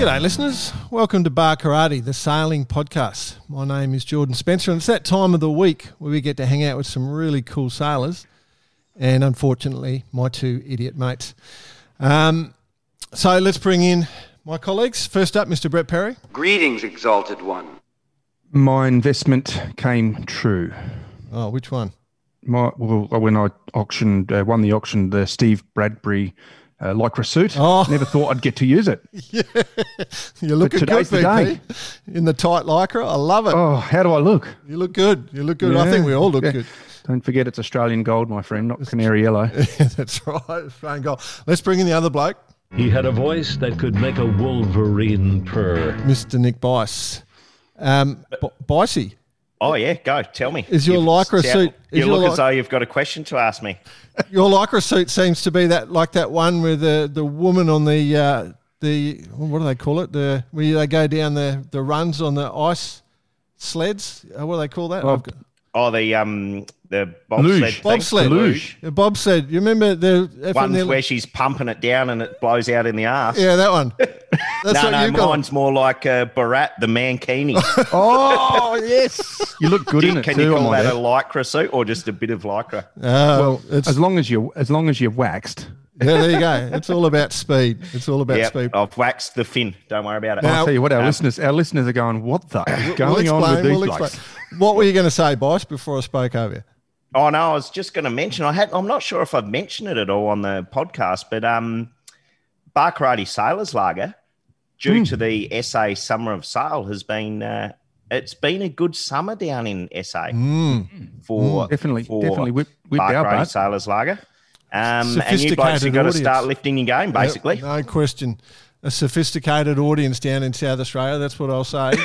G'day, listeners. Welcome to Bar Karate, the sailing podcast. My name is Jordan Spencer, and it's that time of the week where we get to hang out with some really cool sailors and, unfortunately, my two idiot mates. Um, so let's bring in my colleagues. First up, Mr. Brett Perry. Greetings, exalted one. My investment came true. Oh, which one? My well, when I auctioned, uh, won the auction, the Steve Bradbury uh, lycra suit. Oh. Never thought I'd get to use it. yeah. You're looking good, today's the BP, in the tight lycra. I love it. Oh, how do I look? You look good. You look good. I think we all look Yeah. good. Don't forget it's Australian gold, my friend, not canary yellow. That's right. Australian goal. Let's bring in the other bloke, He had a voice that could make a wolverine purr. Mr. Nick Bice. Um, B- Bicey, Oh yeah, go tell me. Is your You've- lycra sound- suit- is You look ly- as though you've got a question to ask me. your lycra suit seems to be that like that one where the the woman on the uh, the what do they call it? The where they go down the the runs on the ice sleds. Uh, what do they call that? Oh, Oh, the um the Luge. bobsled thing. Bobsled. The luge. Yeah, Bob said, "You remember the from Ones the- where she's pumping it down and it blows out in the ass. yeah that one." That's no, what no, you've got. mine's more like uh, Borat the Mankini. oh yes, you look good Do in you- it Can too. you call might that a lycra suit or just a bit of lycra? Uh, well, it's, as long as you as long as you're waxed. yeah, there you go. It's all about speed. It's all about Yeah, speed. I've waxed the fin. Don't worry about it. Now- I'll tell you what, our Um, listeners, our listeners are going, "What the is We'll going on with these we'll blokes?" What were you going to say, Bice, before I spoke over you? Oh no, I was just going to mention. I had. I'm not sure if I've mentioned it at all on the podcast, but um, Bar Karate Sailors Lager, due Hmm. to the SA Summer of Sail, has been. Uh, it's been a good summer down in SA for Definitely, for definitely whip, whip Bar Karate butt. Sailors Lager. Um, and you Sophisticated blokes have got to start lifting your game, basically. Yep, no question. A sophisticated audience down in South Australia. That's what I'll say.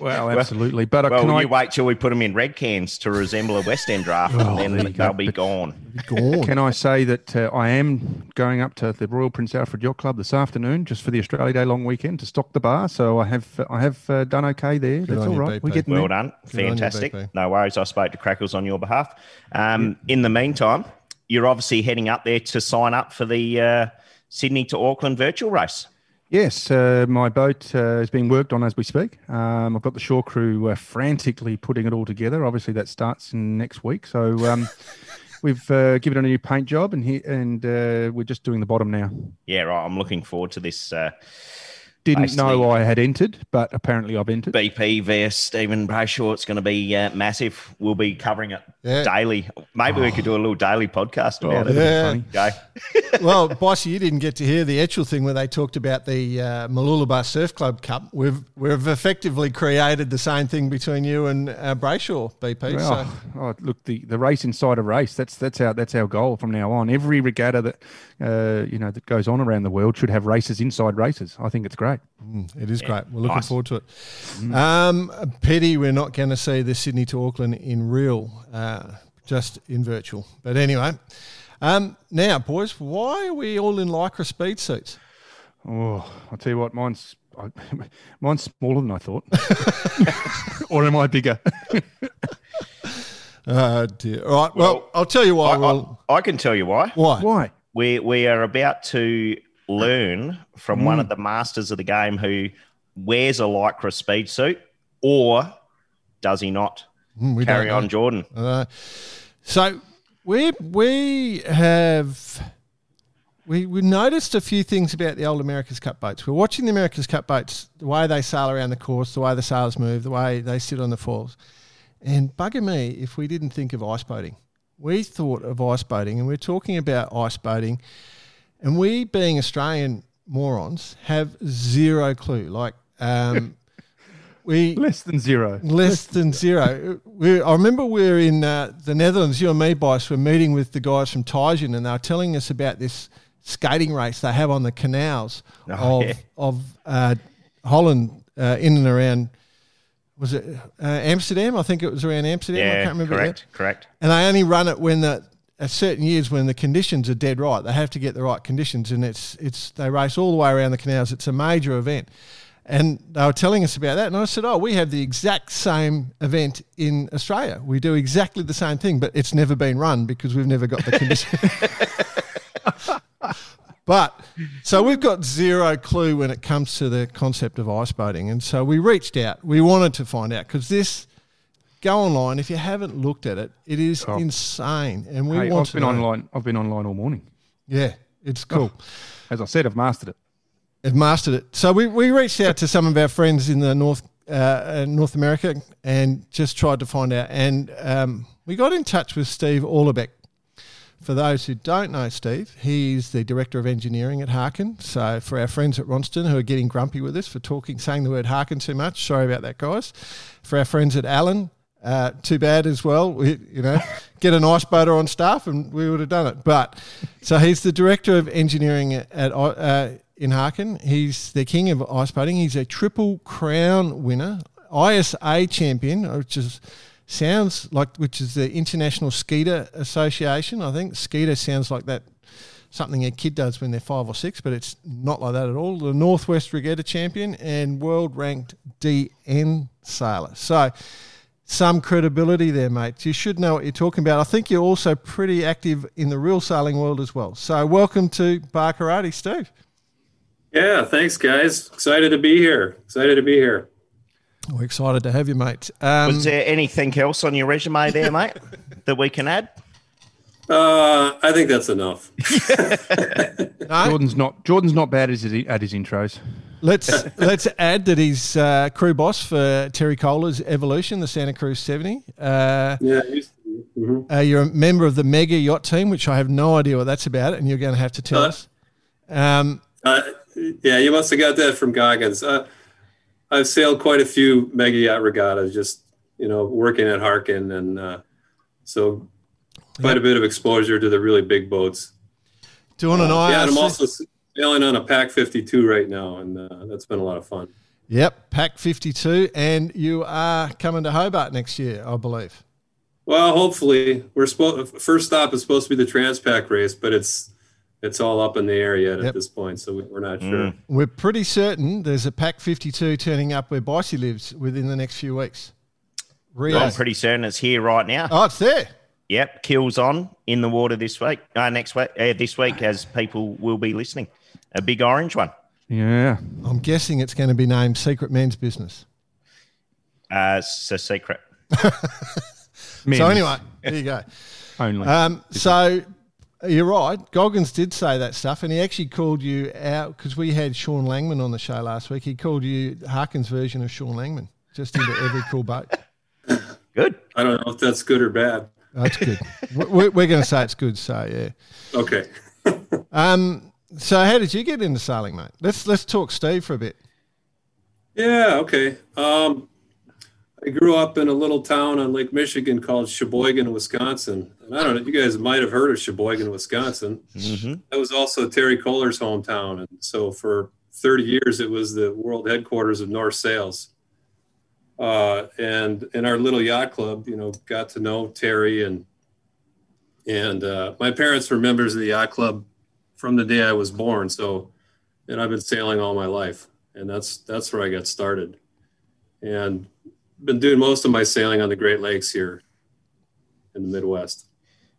Well, absolutely. But uh, Well, can I? you wait till we put them in red cans to resemble a West End draft, and then they'll be gone. Gone. Can I say that uh, I am going up to the Royal Prince Alfred Yacht Club this afternoon just for the Australia Day long weekend to stock the bar? So I have I have uh, done okay there. That's on all you, right. We're BP. getting Well there. done. on you, Fantastic. BP. no worries. I spoke to Crackles on your behalf. Um, In the meantime, you're obviously heading up there to sign up for the uh, Sydney to Auckland virtual race. Yes, uh, my boat uh, is being worked on as we speak. Um, I've got the shore crew uh, frantically putting it all together. Obviously, that starts in next week. So um, we've uh, given it a new paint job, and he, and uh, we're just doing the bottom now. Yeah, right. I'm looking forward to this uh, Didn't Basically- know I had entered, but apparently I've entered. BP vs Stephen Brayshaw. It's going to be uh, massive. We'll be covering it Yeah. daily. Maybe we could do a little daily podcast Oh, about that'd it. Yeah. funny. Go. well, Bossy, you didn't get to hear the actual thing where they talked about the uh, Mooloolaba Surf Club Cup. We've we've effectively created the same thing between you and uh, Brayshaw, BP. Well, so oh, look, the, the race inside a race. That's that's our that's our goal from now on. Every regatta that uh, you know that goes on around the world should have races inside races. I think it's great. it is great. We're looking nice. forward to it. Um, pity we're not going to see the Sydney to Auckland in real, uh, just in virtual. But anyway, um, now, boys, why are we all in lycra speed suits? Oh, I'll tell you what, mine's I, mine's smaller than I thought. or am I bigger? Oh, dear. All right. Well, Well, I'll tell you why. I, I, I can tell you why. why? Why? We we are about to learn from one Mm. of the masters of the game who wears a lycra speed suit, or does he not? Mm, Carry on. Jordan. Uh, so we we have we we noticed a few things about the old America's Cup boats. We're watching the America's Cup boats, the way they sail around the course, the way the sailors move, the way they sit on the falls. And bugger me if we didn't think of ice boating. We thought of ice boating, and we're talking about ice boating, and we, being Australian morons, have zero clue. Like, um, we Less than zero. less than zero. We, I remember we were in uh, the Netherlands. You and me, Bice, were meeting with the guys from Tijan, and they were telling us about this skating race they have on the canals Oh, of yeah. of uh, Holland, uh, in and around. Was it uh, Amsterdam? I think it was around Amsterdam. I Yeah, can't remember. correct, Yet. correct. And they only run it when the at certain years when the conditions are dead right. They have to get the right conditions, and it's it's they race all the way around the canals. It's a major event. And they were telling us about that, and I said, "Oh, we have the exact same event in Australia. We do exactly the same thing, but it's never been run because we've never got the condition." but So we've got zero clue when it comes to the concept of ice boating, and so we reached out. We wanted to find out because this. Go online if you haven't looked at it. It is Oh. insane, and we Hey, want I've to been know. online. I've been online all morning. Yeah, it's cool. As I said, I've mastered it. I've mastered it. So we, we reached out to some of our friends in the North uh, uh, North America and just tried to find out. And um, we got in touch with Steve Orlebeck. For those who don't know Steve, he's the director of engineering at Harken. So for our friends at Ronstan who are getting grumpy with us for talking, saying the word Harken too much, sorry about that, guys. For our friends at Allen, uh, too bad as well. We, you know, get an ice boater on staff and we would have done it. But so he's the director of engineering at, uh, in Harken. He's the king of ice boating. He's a triple crown winner, ISA champion, which is sounds like which is the International Skeeter Association. I think Skeeter sounds like that something a kid does when they're five or six, but it's not like that at all. The Northwest Regatta champion and world ranked DN sailor. So some credibility there, mate. You should know what you're talking about. I think you're also pretty active in the real sailing world as well. So welcome to Bar Karate, Steve. Yeah, thanks, guys. Excited to be here. Excited to be here. We're excited to have you, mate. Um, Was there anything else on your resume there, mate, that we can add? Uh, I think that's enough. no? Jordan's not. Jordan's not bad at his, at his intros. Let's let's add that he's uh, crew boss for Terry Kohler's Evolution, the Santa Cruz 70. Uh, Yeah, I used to be. Mhm. uh, you're a member of the Mega Yacht Team, which I have no idea what that's about, and you're going to have to tell Uh, us. Um, Uh, yeah, you must have got that from Goggins. Uh, I've sailed quite a few mega yacht regattas, just you know, working at Harken, and uh, so quite a bit of exposure to the really big boats. doing an yeah, and I'm also sailing on a Pac 52 right now, and uh, that's been a lot of fun. Yep, Pac 52, and you are coming to Hobart next year, I believe. Well, hopefully, we're supposed. First stop is supposed to be the Transpac race, but it's it's all up in the air yet Yep. at this point, so we- we're not sure. We're pretty certain there's a Pac 52 turning up where Bicey lives within the next few weeks. Rio. I'm pretty certain it's here right now. Oh, it's there. Yep, kills on in the water this week. Uh, next week, uh, this week, as people will be listening. A big orange one. Yeah. I'm guessing it's going to be named Secret Men's Business. Uh, it's a secret. So anyway, there you go. only. Um, so you're right. Goggins did say that stuff, and he actually called you out because we had Sean Langman on the show last week. He called you Harken's version of Sean Langman, just into every cool boat. Good. I don't know if that's good or bad. That's good. We're, we're going to say it's good. So yeah. Okay. Um, so how did you get into sailing, mate? Let's let's talk Steve for a bit. Yeah, okay. Um, I grew up in a little town on Lake Michigan called Sheboygan, Wisconsin. And I don't know, you guys might have heard of Sheboygan, Wisconsin. hmm That was also Terry Kohler's hometown. And so for 30 years, it was the world headquarters of North Sails. Uh, and in our little yacht club, you know, got to know Terry and and uh, my parents were members of the yacht club from the day I was born. So, and I've been sailing all my life, and that's that's where I got started, and been doing most of my sailing on the Great Lakes here in the Midwest.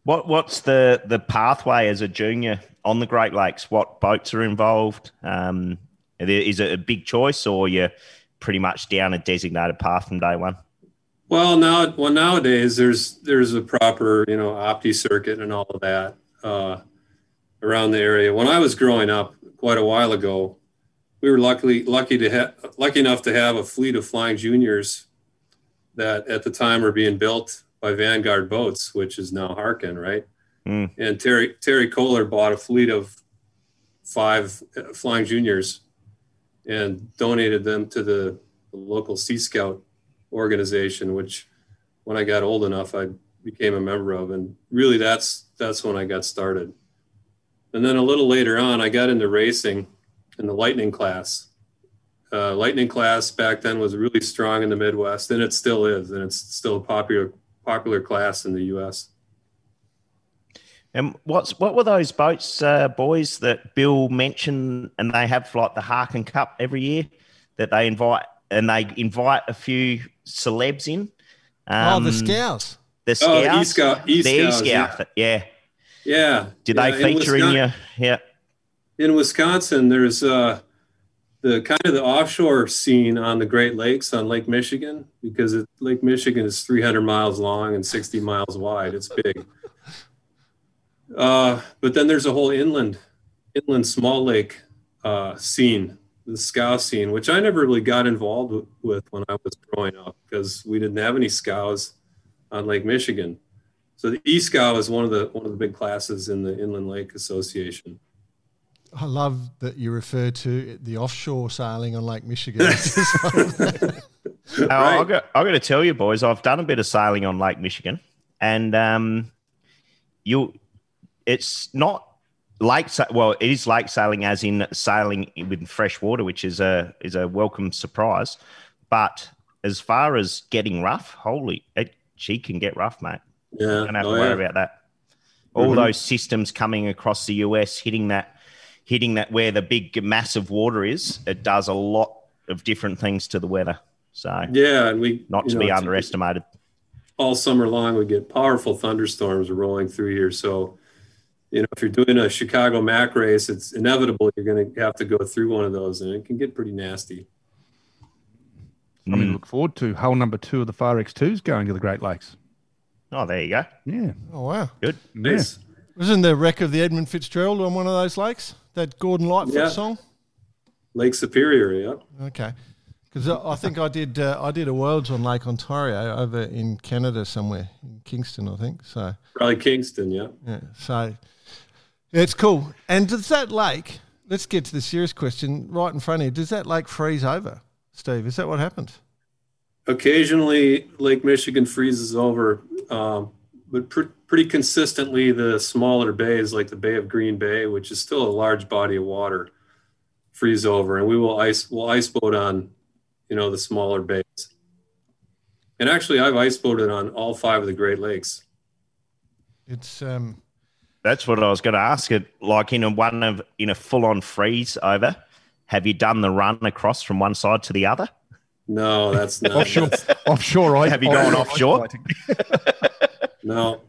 What What's the the pathway as a junior on the Great Lakes? What boats are involved? Um, is it a big choice, or you're pretty much down a designated path from day one? Well, now, well, nowadays there's there's a proper you know opti circuit and all of that uh, around the area. When I was growing up, quite a while ago, we were luckily lucky to have lucky enough to have a fleet of flying juniors that at the time were being built by Vanguard Boats, which is now Harken, right? Mm. And Terry Terry Kohler bought a fleet of five uh, flying juniors and donated them to the, the local Sea Scout organization, which when I got old enough, I became a member of, and really that's that's when I got started. And then a little later on, I got into racing in the Lightning class. Uh, Lightning class back then was really strong in the Midwest, and it still is, and it's still a popular popular class in the U.S. And what's what were those boats, uh, boys, that Bill mentioned, and they have like the Harken Cup every year that they invite, and they invite a few celebs in. oh, the Um, Scows. The Scows. Oh, the E-Scow- the E-Scows, E-Scow, yeah. Yeah. Did yeah, they feature in Wisconsin- your? Yeah. in Wisconsin, there's uh, the kind of the offshore scene on the Great Lakes on Lake Michigan because it, Lake Michigan is 300 miles long and 60 miles wide. It's big. Uh, but then there's a whole inland, inland small lake uh, scene, the scow scene, which I never really got involved with when I was growing up because we didn't have any scows on Lake Michigan. So the E Scow is one of the one of the big classes in the Inland Lake Association. I love that you refer to the offshore sailing on Lake Michigan. Uh, I've got, I've got to tell you, boys, I've done a bit of sailing on Lake Michigan, and um, you, it's not lake. Well, it is lake sailing, as in sailing with fresh water, which is a is a welcome surprise. But as far as getting rough, holy, it, she can get rough, mate. Yeah, Don't have oh, to worry yeah. about that. All Mhm. those systems coming across the US, hitting that, hitting that where the big massive water is, it does a lot of different things to the weather. So Yeah, and we not to know, be underestimated. all summer long we get powerful thunderstorms rolling through here so you know if you're doing a chicago mac race it's inevitable you're going to have to go through one of those and it can get pretty nasty I mean, mm. look forward to hole number two of the Fire X2s going to the Great Lakes. Oh, there you go. Yeah. oh wow! Good. nice Wasn't the wreck of the Edmund Fitzgerald on one of those lakes? That Gordon Lightfoot Yeah. song. lake superior yeah Okay, because I think I did uh, I did a worlds on Lake Ontario over in Canada somewhere in Kingston, I think. So probably kingston yeah yeah, so it's cool. And does that lake? Let's get to the serious question right in front of you. Does that lake freeze over, Steve? Is that what happened? occasionally lake michigan freezes over um, but pr- pretty consistently the smaller bays like the bay of green bay which is still a large body of water freeze over and we will ice we'll ice boat on you know the smaller bays and actually i've ice boated on all five of the great lakes It's um, That's what I was going to ask. It like in a one of in a full on freeze over. Have you done the run across from one side to the other? no that's not Offshore, offshore. ice- Have you gone offshore? ice fighting. no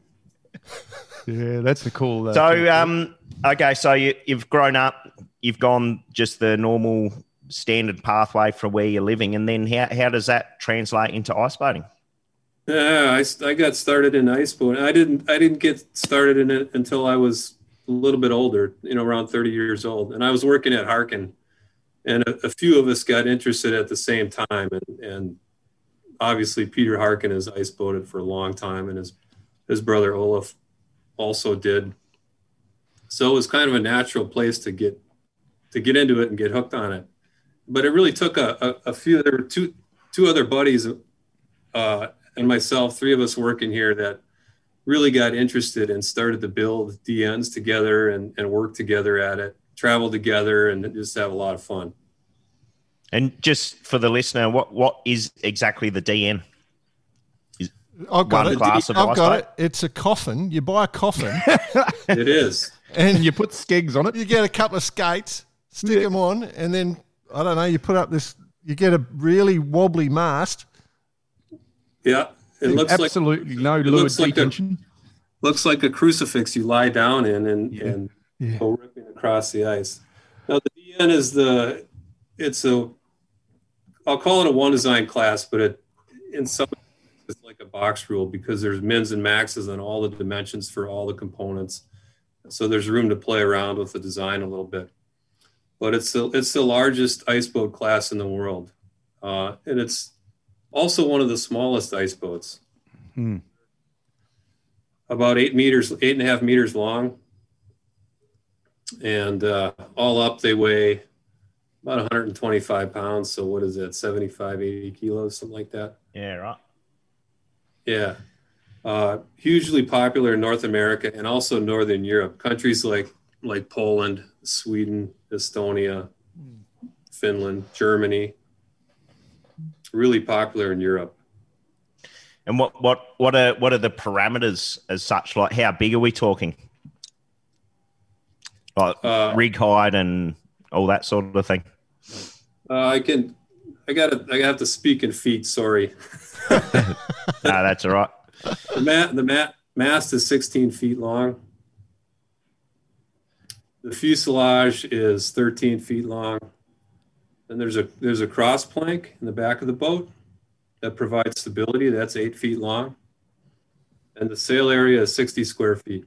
Yeah, that's a cool. Uh, So, um, okay, so you, you've grown up, you've gone just the normal standard pathway for where you're living, and then how, how does that translate into ice boating? Yeah, I got started in ice boating. I didn't I didn't get started in it until I was a little bit older, you know, around 30 years old. And I was working at Harken, and a, a few of us got interested at the same time. And, and obviously, Peter Harken has ice boated for a long time, and his his brother Olaf also did. So it was kind of a natural place to get to get into it and get hooked on it. But it really took a, a, a few. There were two two other buddies uh, and myself, three of us working here that really got interested and started to build DNs together and, and work together at it, travel together, and just have a lot of fun. And just for the listener, what, what is exactly the DN? I've got One it. class of I've got boat? it. It's a coffin. You buy a coffin, It is. and and you put skegs on it. you get a couple of skates, stick them on, and then I don't know. You put up this. You get a really wobbly mast. Yeah. It looks like Absolutely no it looks like a- looks like a crucifix you lie down in and, Yeah. and Yeah. go ripping across the ice. Now the DN is the it's a I'll call it a one design class, but it in some it's like a box rule because there's mins and maxes on all the dimensions for all the components. So there's room to play around with the design a little bit. But it's the it's the largest ice boat class in the world. Uh, and it's also one of the smallest ice boats Hmm. about eight meters, eight and a half meters long. And uh, all up, they weigh about 125 pounds. So, what is that, 75, 80 kilos, something like that? Yeah, right. Yeah. Uh, hugely popular in North America and also Northern Europe. Countries like, like Poland, Sweden, Estonia, Finland, Germany. Really popular in Europe. And what, what, what are what are the parameters as such? Like how big are we talking? Like Uh, rig height and all that sort of thing. Uh, I can, I got to, I have to speak in feet. Sorry. no, that's all right. The mat, the mat, mast is 16 feet long. the fuselage is 13 feet long. Then there's a there's a cross plank in the back of the boat that provides stability. That's eight feet long, and the sail area is 60 square feet.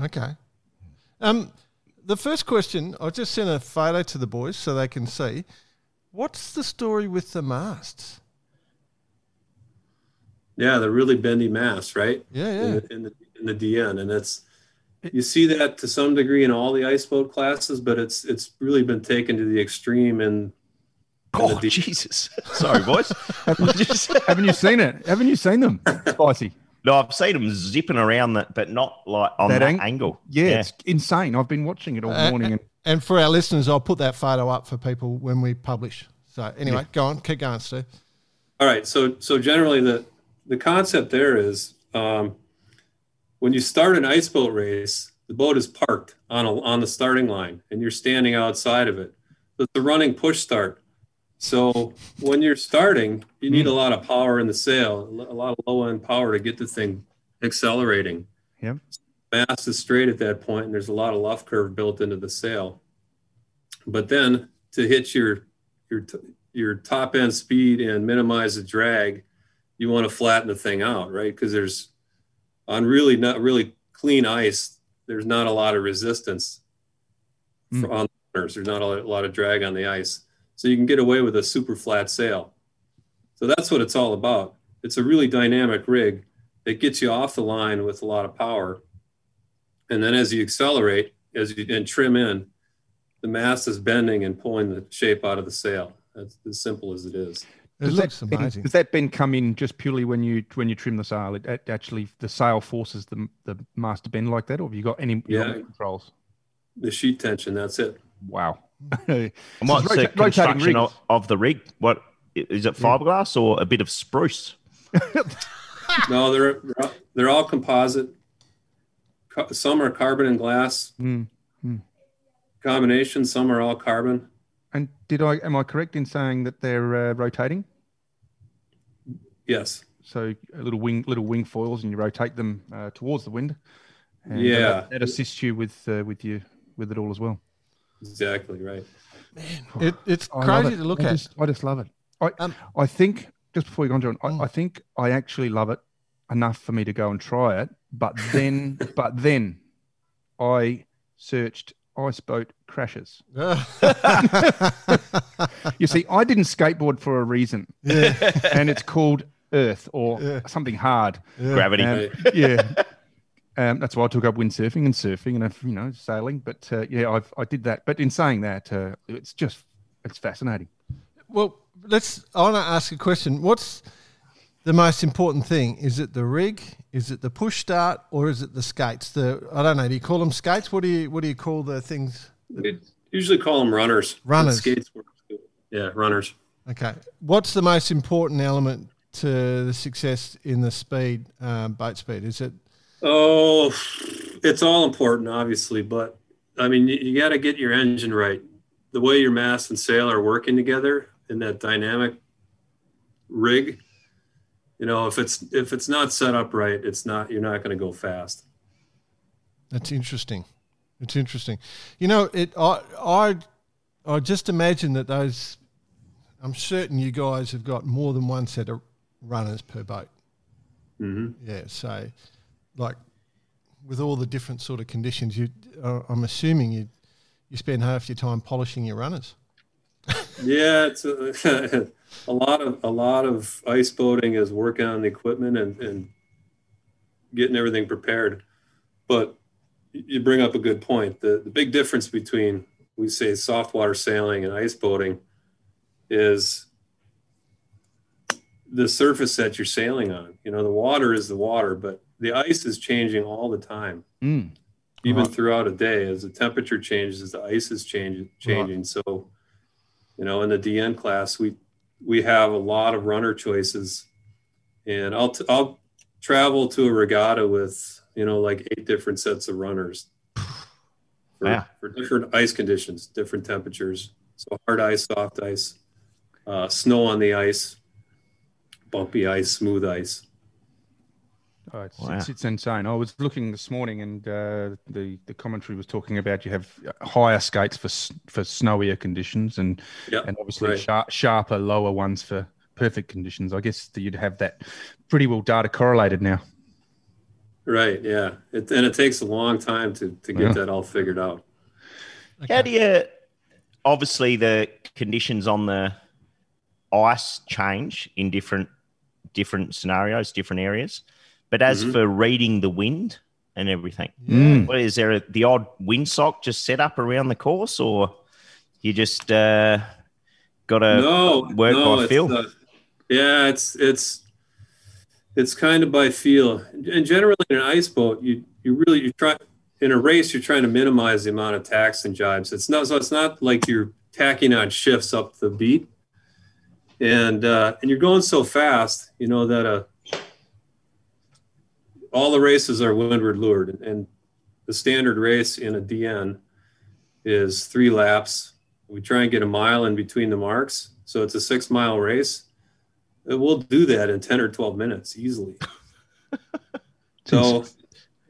Okay. Um, the first question, I just sent a photo to the boys so they can see. What's the story with the masts? Yeah, they're really bendy masts, right? Yeah, In yeah. the, in the in the DN, and it's you see that to some degree in all the ice boat classes, but it's it's really been taken to the extreme in Oh, the deep- Jesus. Sorry, boys. Haven't you seen it? Haven't you seen them? Spicy. No, I've seen them zipping around that, but not like on That that, ang- angle. Yeah, it's insane. I've been watching it all Uh, morning. And And for our listeners, I'll put that photo up for people when we publish. So anyway, go on, keep going, Steve. All right. So so generally the the concept there is um, when you start an ice boat race, the boat is parked on a, on the starting line, and you're standing outside of it. So it's a running push start. So when you're starting, you need a lot of power in the sail, a lot of low end power to get the thing accelerating. Yep. Mast is straight at that point, and there's a lot of luff curve built into the sail. But then to hit your your your top end speed and minimize the drag, you want to flatten the thing out, right? Because there's on really not really clean ice, there's not a lot of resistance Mm. for, on the runners. There's not a lot of drag on the ice, so you can get away with a super flat sail. So that's what it's all about. It's a really dynamic rig that gets you off the line with a lot of power, and then as you accelerate, as you and trim in, the mast is bending and pulling the shape out of the sail. That's as simple as it is. It does looks that bend- amazing. does that bend come in just purely when you when you trim the sail? It, it actually the sail forces the the mast to bend like that, or have you got any you Yeah. controls? The sheet tension, that's it. Wow. And what's Rota- the construction of, of the rig? What is it? Fiberglass or a bit of spruce? No, they're they're all, composite. Some are carbon and glass Mm. combination. Some are all carbon. And did I am I correct in saying that they're uh, rotating? Yes. So a little wing little wing foils, and you rotate them uh, towards the wind. And Yeah. that, that assists you with uh, with you with it all as well. Exactly right. It, it's I crazy it. to look I at. Just, I just love it. I, Um, I think just before you go on, John, I, Mm. I think I actually love it enough for me to go and try it. But then, but then, I searched ice boat crashes. You see, I didn't skateboard for a reason, yeah, and it's called Earth or Yeah. something hard. Gravity. Um, Right. yeah. Um, that's why I took up windsurfing and surfing and you know sailing. But uh, yeah, I've I did that. But in saying that, uh, it's just it's fascinating. well, let's. I want to ask a question. What's the most important thing? Is it the rig? Is it the push start, or is it the skates? The I don't know. Do you call them skates? What do you What do you call the things? We usually call them runners. but Runners. Skates. work too. Yeah, runners. Okay. What's the most important element to the success in the speed um, boat speed? Is it Oh, it's all important, obviously, but I mean, you, you got to get your engine right. The way your mast and sail are working together in that dynamic rig, you know, if it's if it's not set up right, it's not you're not going to go fast. That's interesting. It's interesting. You know, it. I I I just imagine that those. I'm certain you guys have got more than one set of runners per boat. hmm Yeah. So, like, with all the different sort of conditions, you. Uh, I'm assuming you. You spend half your time polishing your runners. Yeah, it's a, a lot of a lot of ice boating is working on the equipment and, and getting everything prepared. But you bring up a good point. The the big difference between we say soft water sailing and ice boating is the surface that you're sailing on. You know, the water is the water, but the ice is changing all the time Mm. even Right. throughout a day as the temperature changes the ice is changing changing so you know in the dn class we we have a lot of runner choices and i'll t- i'll travel to a regatta with you know like eight different sets of runners for, Yeah. for different ice conditions different temperatures so hard ice soft ice uh, snow on the ice bumpy ice smooth ice Oh, it's, Wow. it's, it's insane. I was looking this morning, and uh, the the commentary was talking about you have higher skates for for snowier conditions, and Yeah, and obviously right. sharp, sharper, lower ones for perfect conditions. I guess that you'd have that pretty well data correlated now. Right. Yeah. It, and it takes a long time to, to get Yeah. that all figured out. How do you? Obviously, the conditions on the ice change in different different scenarios, different areas. But as Mhm. for reading the wind and everything, Mm. what is there? A, the odd windsock just set up around the course, or you just uh, got to no, work no, by feel? yeah, it's it's it's kind of by feel. And generally, in an ice boat, you you really you try in a race, you're trying to minimize the amount of tacks and jibes. It's not so it's not like you're tacking on shifts up the beat, and uh, and you're going so fast, you know that uh, all the races are windward leeward, and, and the standard race in a DN is three laps. We try and get a mile in between the marks, so it's a six mile race. And We'll do that in ten or twelve minutes easily. So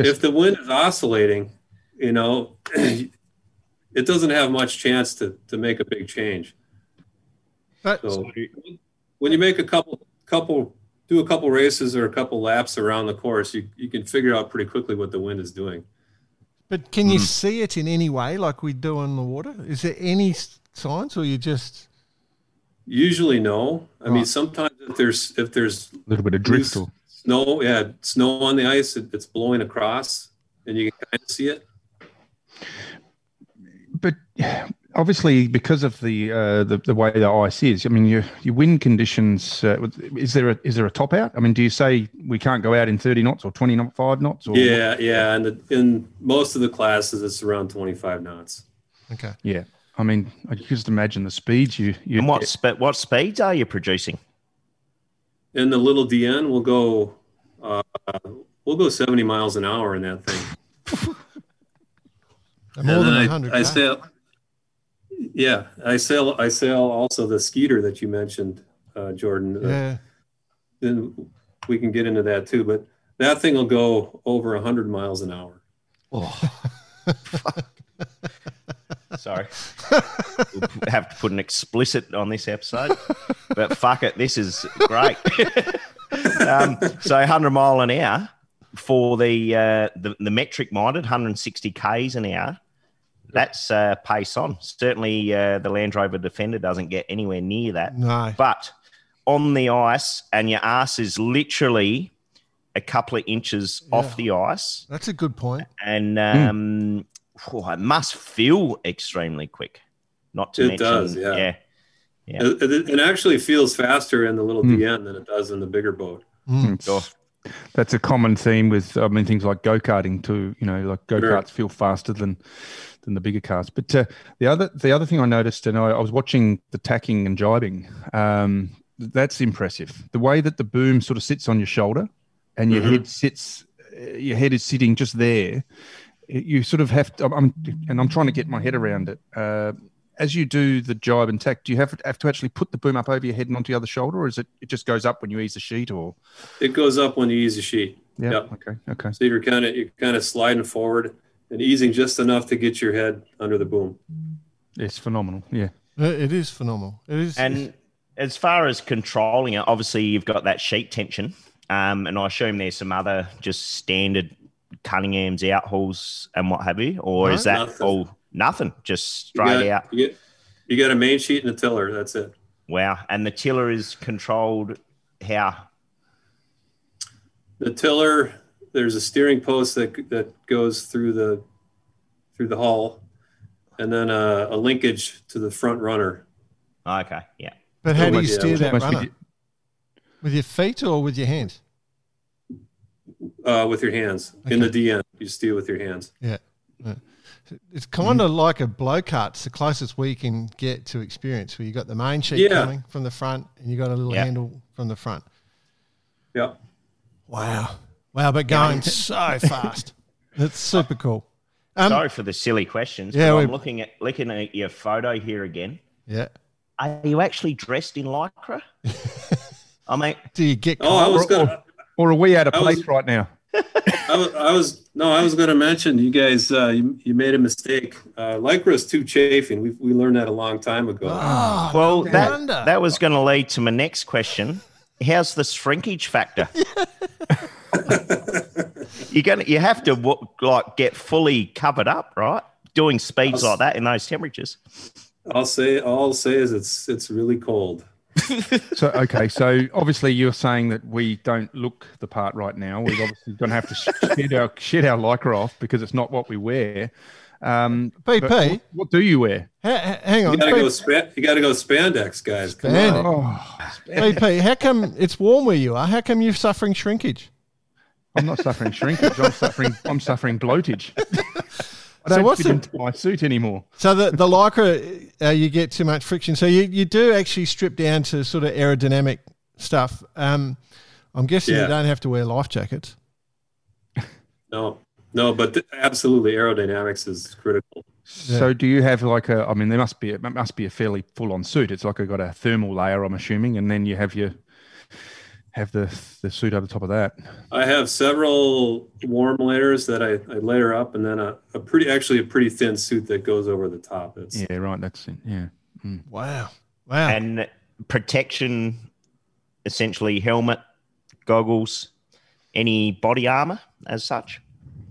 if the wind is oscillating, you know, it doesn't have much chance to, to make a big change. But So when you make a couple couple do a couple races or a couple laps around the course, you, you can figure out pretty quickly what the wind is doing. but can you hmm. see it in any way, like we do on the water? Is there any signs, or you just Usually no. I mean sometimes if there's if there's A little bit of drift. Or, snow, yeah, snow on the ice, it, it's blowing across and you can kind of see it. but obviously, because of the, uh, the the way the ice is, I mean, your your wind conditions. Uh, is there a is there a top out? I mean, do you say we can't go out in thirty knots or twenty not five knots? Or Yeah, yeah. And the, in most of the classes, it's around 25 knots. okay? yeah. I mean, I just imagine the speeds you you. and what get. spe- what speeds are you producing? In the little DN, we'll go, uh, we'll go 70 miles an hour in that thing. More And than then hundred. I, I sail. Yeah, I sail. I sail also the skeeter that you mentioned, uh, Jordan. Uh, Then we can get into that too. But that thing will go over 100 miles an hour. Oh. Sorry. we'll have to put an explicit on this episode. But fuck it, this is great. um, so 100 mile an hour for the uh, the, the metric minded, 160 k's an hour. That's uh, pace on. Certainly, uh, the Land Rover Defender doesn't get anywhere near that. No. But on the ice, and your ass is literally a couple of inches off the ice, That's a good point. and um, oh, it must feel extremely quick. Not to It mention, does, yeah. yeah, Yeah. It, it, it actually feels faster in the little Hmm. DN than it does in the bigger boat. Mm. Sure. That's a common theme with I mean things like go karting too. You know, like go karts feel faster than than the bigger cars. But uh, the other the other thing I noticed, and I, I was watching the tacking and jibing. Um, that's impressive. The way that the boom sort of sits on your shoulder, and your Mhm. head sits, your head is sitting just there. You sort of have to. I'm, and I'm trying to get my head around it. Uh, as you do the jibe and tack, do you have, have to actually put the boom up over your head and onto the other shoulder, or is it it just goes up when you ease the sheet, or It goes up when you ease the sheet. yeah, Yep. okay, okay. So you're kind of you're kind of sliding forward and easing just enough to get your head under the boom. It's phenomenal. Yeah. It is phenomenal. It is. And as far as controlling it, obviously you've got that sheet tension, um, and I assume there's some other just standard Cunningham's outhauls and what have you, or No, is that nothing. all nothing, just You straight got, out? You, get, you got a main sheet and a tiller. That's it. Wow! And the tiller is controlled how? The tiller. There's a steering post that that goes through the through the hull, and then a, a linkage to the front runner. Okay, yeah. but how do you steer which that must be runner? di- With your feet or with your hands? Uh, with your hands in the DN, you steer with your hands. Yeah. yeah. It's kind of like a Blokart. It's the closest we can get to experience where you've got the main sheet Yeah. coming from the front and you've got a little Yeah. handle from the front. Yeah. Wow. Wow, but going so fast. It's super cool. Um, Sorry for the silly questions. yeah, but we- I'm looking at looking at your photo here again. Yeah. Are you actually dressed in lycra? I mean, Do you get Oh, I was or- gonna. Or are we out of I was- place right now? I was, I was no, I was going to mention you guys. Uh, you, you made a mistake. Uh, Lycra is too chafing. We we learned that a long time ago. Oh, Well, that, wonder. that was going to lead to my next question. How's the shrinkage factor? You're gonna you have to wa- like get fully covered up, right? Doing speeds like that in those temperatures. I'll say all I'll say is it's it's really cold. So okay, so obviously you're saying that we don't look the part right now. We're obviously going to have to shed our shed our lycra off because it's not what we wear. Um, but BP, what, what do you wear? ha- ha- hang You on. gotta go. BP, Spa- you gotta go spandex, guys. Come Spandex. on. Oh, BP, how come it's warm where you are? How come you're suffering shrinkage? I'm not suffering shrinkage. I'm suffering. I'm suffering bloatage. I So don't what's fit into my suit anymore. So the the lycra, uh, you get too much friction. So you, you do actually strip down to sort of aerodynamic stuff. Um, I'm guessing you don't have to wear life jackets. No, no, but th- absolutely, aerodynamics is critical. So do you have like a? I mean, there must be it must be a fairly full on suit. It's like I got a thermal layer, I'm assuming, and then you have your have the the suit over the top of that. I have several warm layers that I, I layer up, and then a, a pretty actually a pretty thin suit that goes over the top. It's Yeah, right. That's it. Yeah. Mm. Wow, wow. And protection, essentially helmet, goggles, any body armor as such.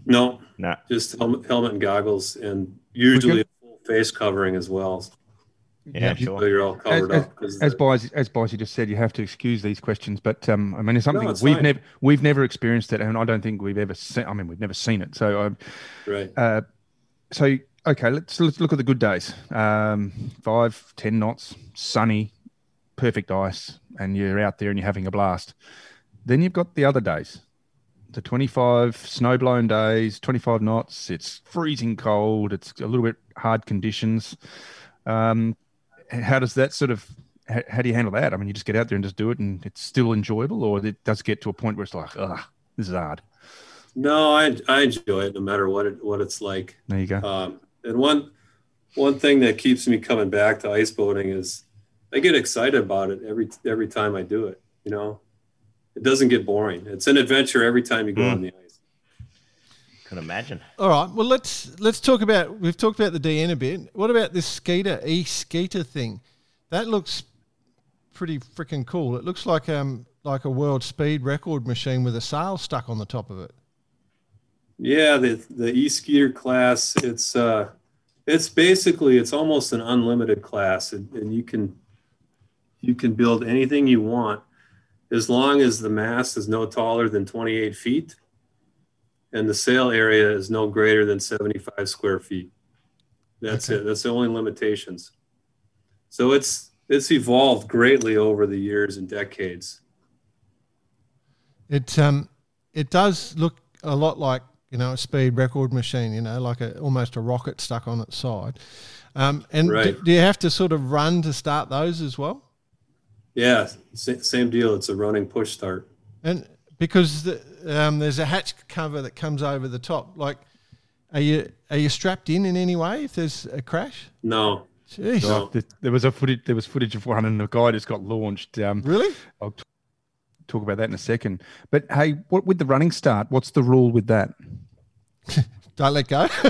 no, No. just helmet, helmet and goggles, and usually a full face covering as well. Yeah, you- So sure. you're all As, covered as, up. 'cause as the- Boise, as Boise just said, you have to excuse these questions, but um, I mean, it's something it's we've fine. never we've never experienced it, and I don't think we've ever seen. I mean, we've never seen it. So, um, right. uh, so okay, let's let's look at the good days. Um, five, ten knots, sunny, perfect ice, and you're out there and you're having a blast. Then you've got the other days, the 25 snowblown days, 25 knots. It's freezing cold. It's a little bit hard conditions. Um, how does that sort of how, how do you handle that? I mean, you just get out there and just do it, and it's still enjoyable, or it does get to a point where it's like, ugh, this is hard. No, I I enjoy it no matter what it what it's like. There you go. Um, and one one thing that keeps me coming back to ice boating is I get excited about it every every time I do it. You know, it doesn't get boring. It's an adventure every time you go Mm. on the ice. Can imagine. All right. Well, let's let's talk about. We've talked about the DN a bit. What about this Skeeter e Skeeter thing? That looks pretty freaking cool. It looks like um like a world speed record machine with a sail stuck on the top of it. Yeah, the the e skier class. It's uh, it's basically it's almost an unlimited class, and, and you can you can build anything you want as long as the mast is no taller than 28 feet and the sail area is no greater than 75 square feet. That's Okay. it. That's the only limitations. So it's it's evolved greatly over the years and decades. It um it does look a lot like you know a speed record machine. You know, like a almost a rocket stuck on its side. Um, and Right. do, do you have to sort of run to start those as well? Yeah, same deal. It's a running push start. And because the, um, there's a hatch cover that comes over the top, like, are you are you strapped in in any way if there's a crash? No, Jeez, No. There was a footage. There was footage of one, and the guy just got launched. Um, really? I'll t- talk about that in a second. But hey, what with the running start? What's the rule with that? Don't let go.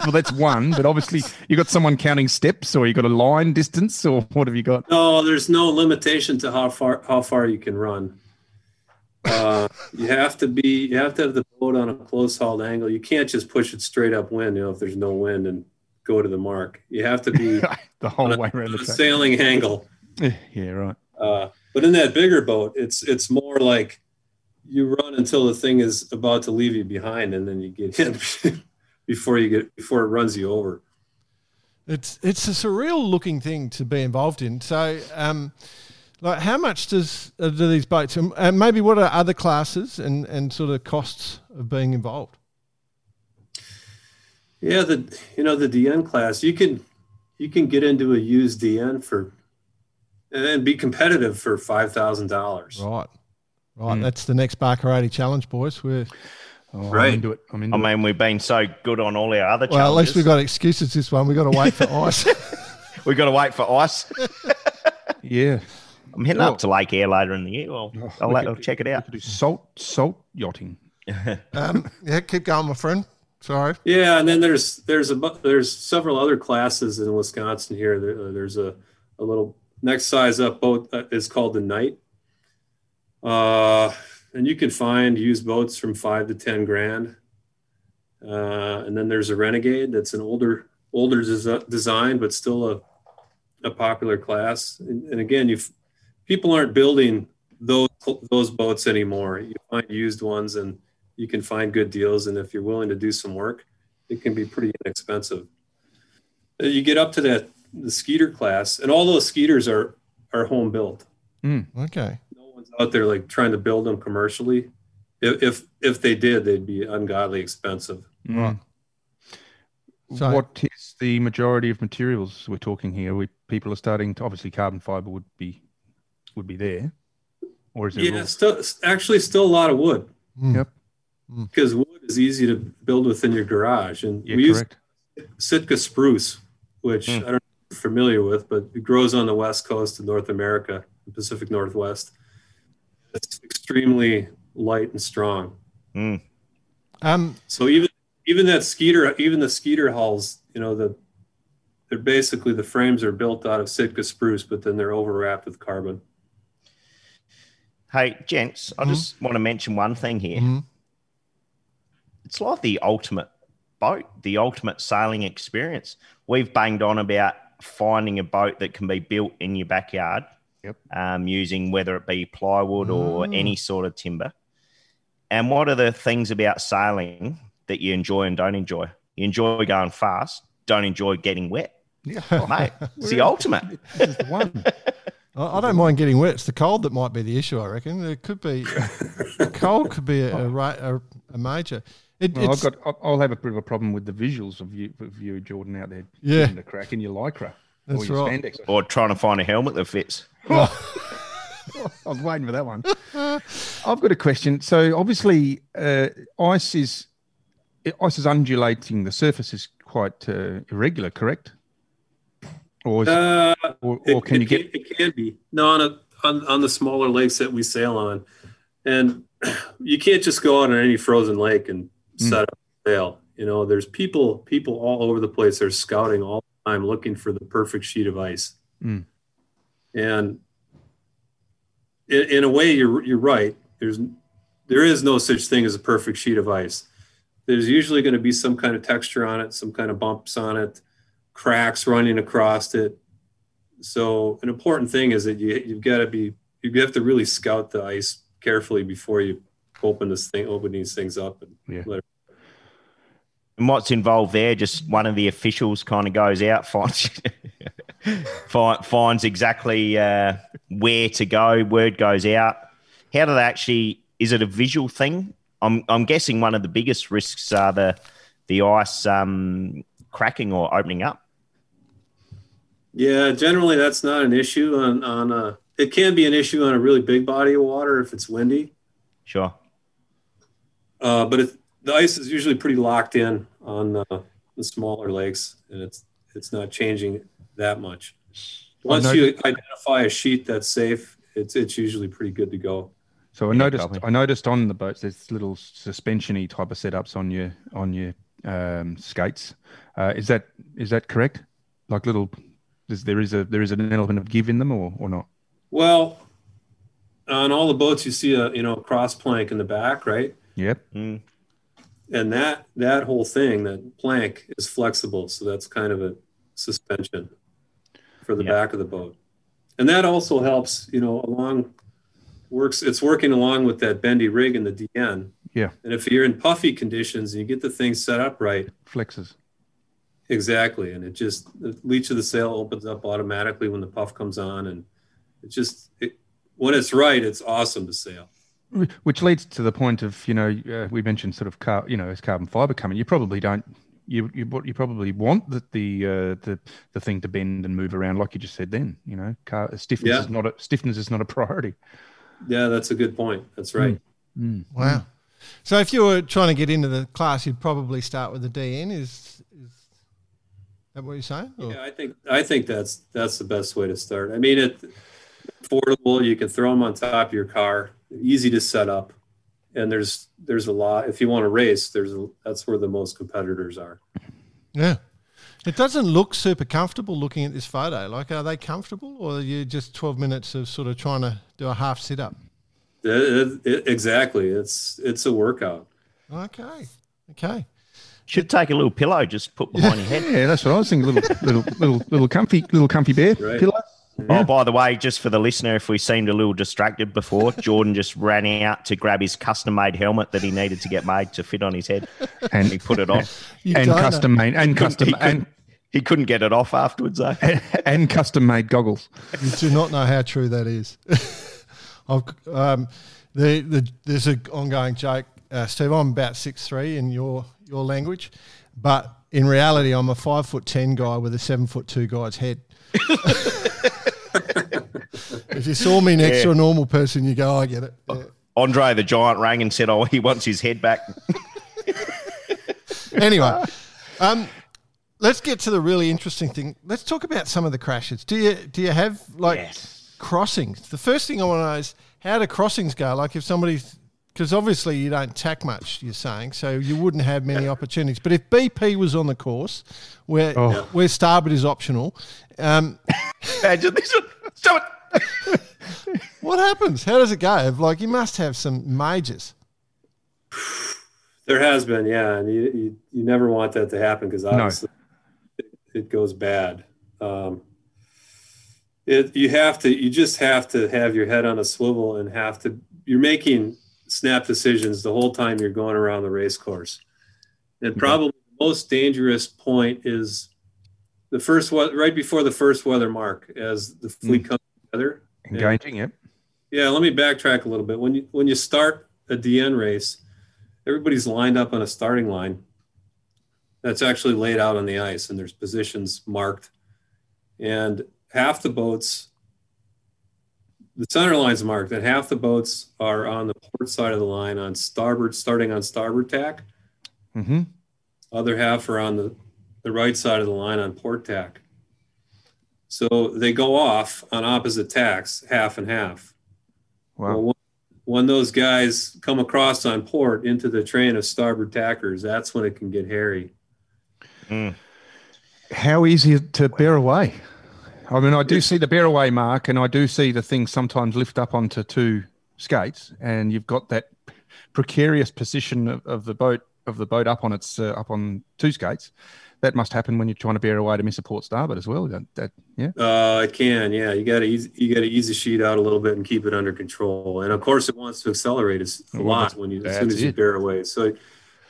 well, that's one. But obviously, you got someone counting steps, or you got a line distance, or what have you got? no. There's no limitation to how far how far you can run. Uh, you have to be. You have to have the boat on a close hauled angle. You can't just push it straight upwind. You know, if there's no wind and go to the mark. You have to be the whole on a, way around the a track. sailing angle. Yeah, right. Uh, but in that bigger boat, it's it's more like you run until the thing is about to leave you behind, and then you get in before you get before it runs you over. it's it's a surreal looking thing to be involved in. So, um, like, how much does uh, do these boats? And and maybe what are other classes and and sort of costs of being involved? Yeah, the you know the DN class, you can you can get into a used DN for and be competitive for five thousand dollars. Right, right. Mm. That's the next Barcarati challenge, boys. We're Oh, Right. I'm into it. I'm into I it. mean, we've been so good on all our other challenges. well. At least we've got excuses this one. We've got to wait for ice. We've got to wait for ice. Yeah. I'm heading Oh. up to Lake Eyre later in the year. Well, Oh, I'll, we I'll could- check it out. could do salt salt yachting. Um, yeah, keep going, my friend. Sorry. Yeah, and then there's there's a there's several other classes in Wisconsin here. There, uh, there's a, a little next size up boat is called the Nite, uh, and you can find used boats from five to ten grand. Uh, and then there's a Renegade that's an older older des- design, but still a a popular class. And, and again, you people aren't building those those boats anymore. You find used ones and you can find good deals and if you're willing to do some work it can be pretty inexpensive Uh, you get up to that the skeeter class and all those skeeters are are home built Okay. no one's out there like trying to build them commercially if if, if they did they'd be ungodly expensive Right. So- what is the majority of materials we're talking here? We people are starting to obviously carbon fiber would be would be there, or is it? yeah still actually still a lot of wood Yep. because wood is easy to build within your garage and Yeah, we use. Sitka spruce, which Hmm. I don't know if you're familiar with, but it grows on the west coast of North America, the Pacific Northwest. It's extremely light and strong. Mm. Um, So even even that skeeter, even the skeeter hulls, you know, the they're basically the frames are built out of Sitka spruce, but then they're overwrapped with carbon. Hey, gents, I just want to mention one thing here. mhm. It's like the ultimate boat, the ultimate sailing experience. We've banged on about finding a boat that can be built in your backyard Yep. um, using whether it be plywood or any sort of timber. And what are the things about sailing that you enjoy and don't enjoy? You enjoy going fast, don't enjoy getting wet. Yeah, Mate, it's the ultimate. this is the one. I, I don't mind getting wet. It's the cold that might be the issue. I reckon it could be the cold could be a, a, a, a major. It, Well, I've it's, got. I'll- I'll have a bit of a problem with the visuals of you, of you Jordan, out there. Yeah. getting the crack in your lycra That's or your right. spandex. Or trying to find a helmet that fits. I was waiting for that one. I've got a question. So obviously, uh, ice is ice is undulating. The surface is quite uh, irregular, correct? Or, is, Uh, or, or can it you get? Can, it can be no on, a, on on the smaller lakes that we sail on, and you can't just go out on any frozen lake and Mm. set up a sail. You know, there's people people all over the place. They're scouting all the time, looking for the perfect sheet of ice. Mm. And in, in a way, you're you're right. There's there is no such thing as a perfect sheet of ice. There's usually going to be some kind of texture on it, some kind of bumps on it, cracks running across it. So an important thing is that you you've got to be you have to really scout the ice carefully before you open this thing, open these things up. And Yeah. it, And what's involved there? Just one of the officials kind of goes out, finds fi- finds exactly uh, where to go. Word goes out. How do they actually? Is it a visual thing? I'm I'm guessing one of the biggest risks are the the ice um, cracking or opening up. Yeah, generally that's not an issue on on a. It can be an issue on a really big body of water if it's windy, Sure. uh, but it, the ice is usually pretty locked in on uh, the smaller lakes, and it's it's not changing that much. Once know- you identify a sheet that's safe, it's it's usually pretty good to go. So I Yeah, noticed. probably. I noticed on the boats there's little suspensiony type of setups on your on your um, skates. Uh, is that is that correct? Like little. Is, there is a there is an element of give in them or, or not? Well, on all the boats, you see a you know a cross plank in the back, right? Yep. Mm. And that that whole thing, that plank, is flexible, so that's kind of a suspension for the Yeah. back of the boat, and that also helps, you know, along works. It's working along with that bendy rig in the DN. Yeah. And if you're in puffy conditions and you get the thing set up right, Flexes. Exactly, and it just the leech of the sail opens up automatically when the puff comes on, and it just it, when it's right, it's awesome to sail. Which leads to the point of you know uh, we mentioned sort of car you know as carbon fiber coming you probably don't you you what you probably want the the uh, the the thing to bend and move around like you just said then you know car stiffness Yeah. is not a stiffness is not a priority. Yeah, that's a good point. That's right. wow. So if you were trying to get into the class, you'd probably start with the DN. Is is that what you're saying? Or- Yeah, I think I think that's that's the best way to start. I mean, it affordable. You can throw them on top of your car. Easy to set up, and there's there's a lot. If you want to race, there's a, that's where the most competitors are. Yeah. It doesn't look super comfortable looking at this photo. Like, are they comfortable, or are you just twelve minutes of sort of trying to do a half sit up? It- it- exactly. It's it's a workout. Okay. Okay. Should take a little pillow, just put behind your head. Yeah, that's what I was thinking. Little, little, little, little comfy, little comfy bear Right. pillow. Oh, by the way, just for the listener, if we seemed a little distracted before, Jordan just ran out to grab his custom-made helmet that he needed to get made to fit on his head, and And he put it on. And custom made and custom he, and, he couldn't get it off afterwards, though. and custom made goggles. You do not know how true that is. I've, um, the, the, there's an ongoing joke, uh, Steve. I'm about six three in your your language, but in reality, I'm a five foot ten guy with a seven foot two guy's head. if you saw me next Yeah. to a normal person, you go, "I get it." Yeah. Andre the Giant rang and said, "Oh, he wants his head back." anyway, um, let's get to the really interesting thing. Let's talk about some of the crashes. Do you do you have like Yes. crossings? The first thing I want to know is how do crossings go? Like if somebody, because obviously you don't tack much, you're saying, so you wouldn't have many opportunities. But if BP was on the course, where Oh. where starboard is optional, um, Imagine this one. Stop it. what happens? How does it go? Like you must have some majors. There has been, yeah, and you you, you never want that to happen because obviously it, it goes bad. Um, it you have to you just have to have your head on a swivel and have to you're making snap decisions the whole time you're going around the race course. And mm-hmm. probably the most dangerous point is the first one right before the first weather mark as the fleet mm. comes together. Engaging, yep. Yeah, let me backtrack a little bit. When you when you start a DN race, everybody's lined up on a starting line. That's actually laid out on the ice, and there's positions marked. And half the boats, the center line's marked, and half the boats are on the port side of the line on starboard, starting on starboard tack. Mm-hmm. Other half are on the, the right side of the line on port tack. So they go off on opposite tacks, half and half. Wow. Well, when- when those guys come across on port into the train of starboard tackers, that's when it can get hairy. How easy to bear away? I mean, I do see the bear away mark, and I do see the thing sometimes lift up onto two skates, and you've got that precarious position of, of the boat of the boat up on its uh, up on two skates. That must happen when you're trying to bear away to miss a port starboard as well. That, that yeah, Uh, it can, yeah. You got to ease, you got to ease the sheet out a little bit and keep it under control. And of course, it wants to accelerate a Well, lot when you as soon as you bear away. So,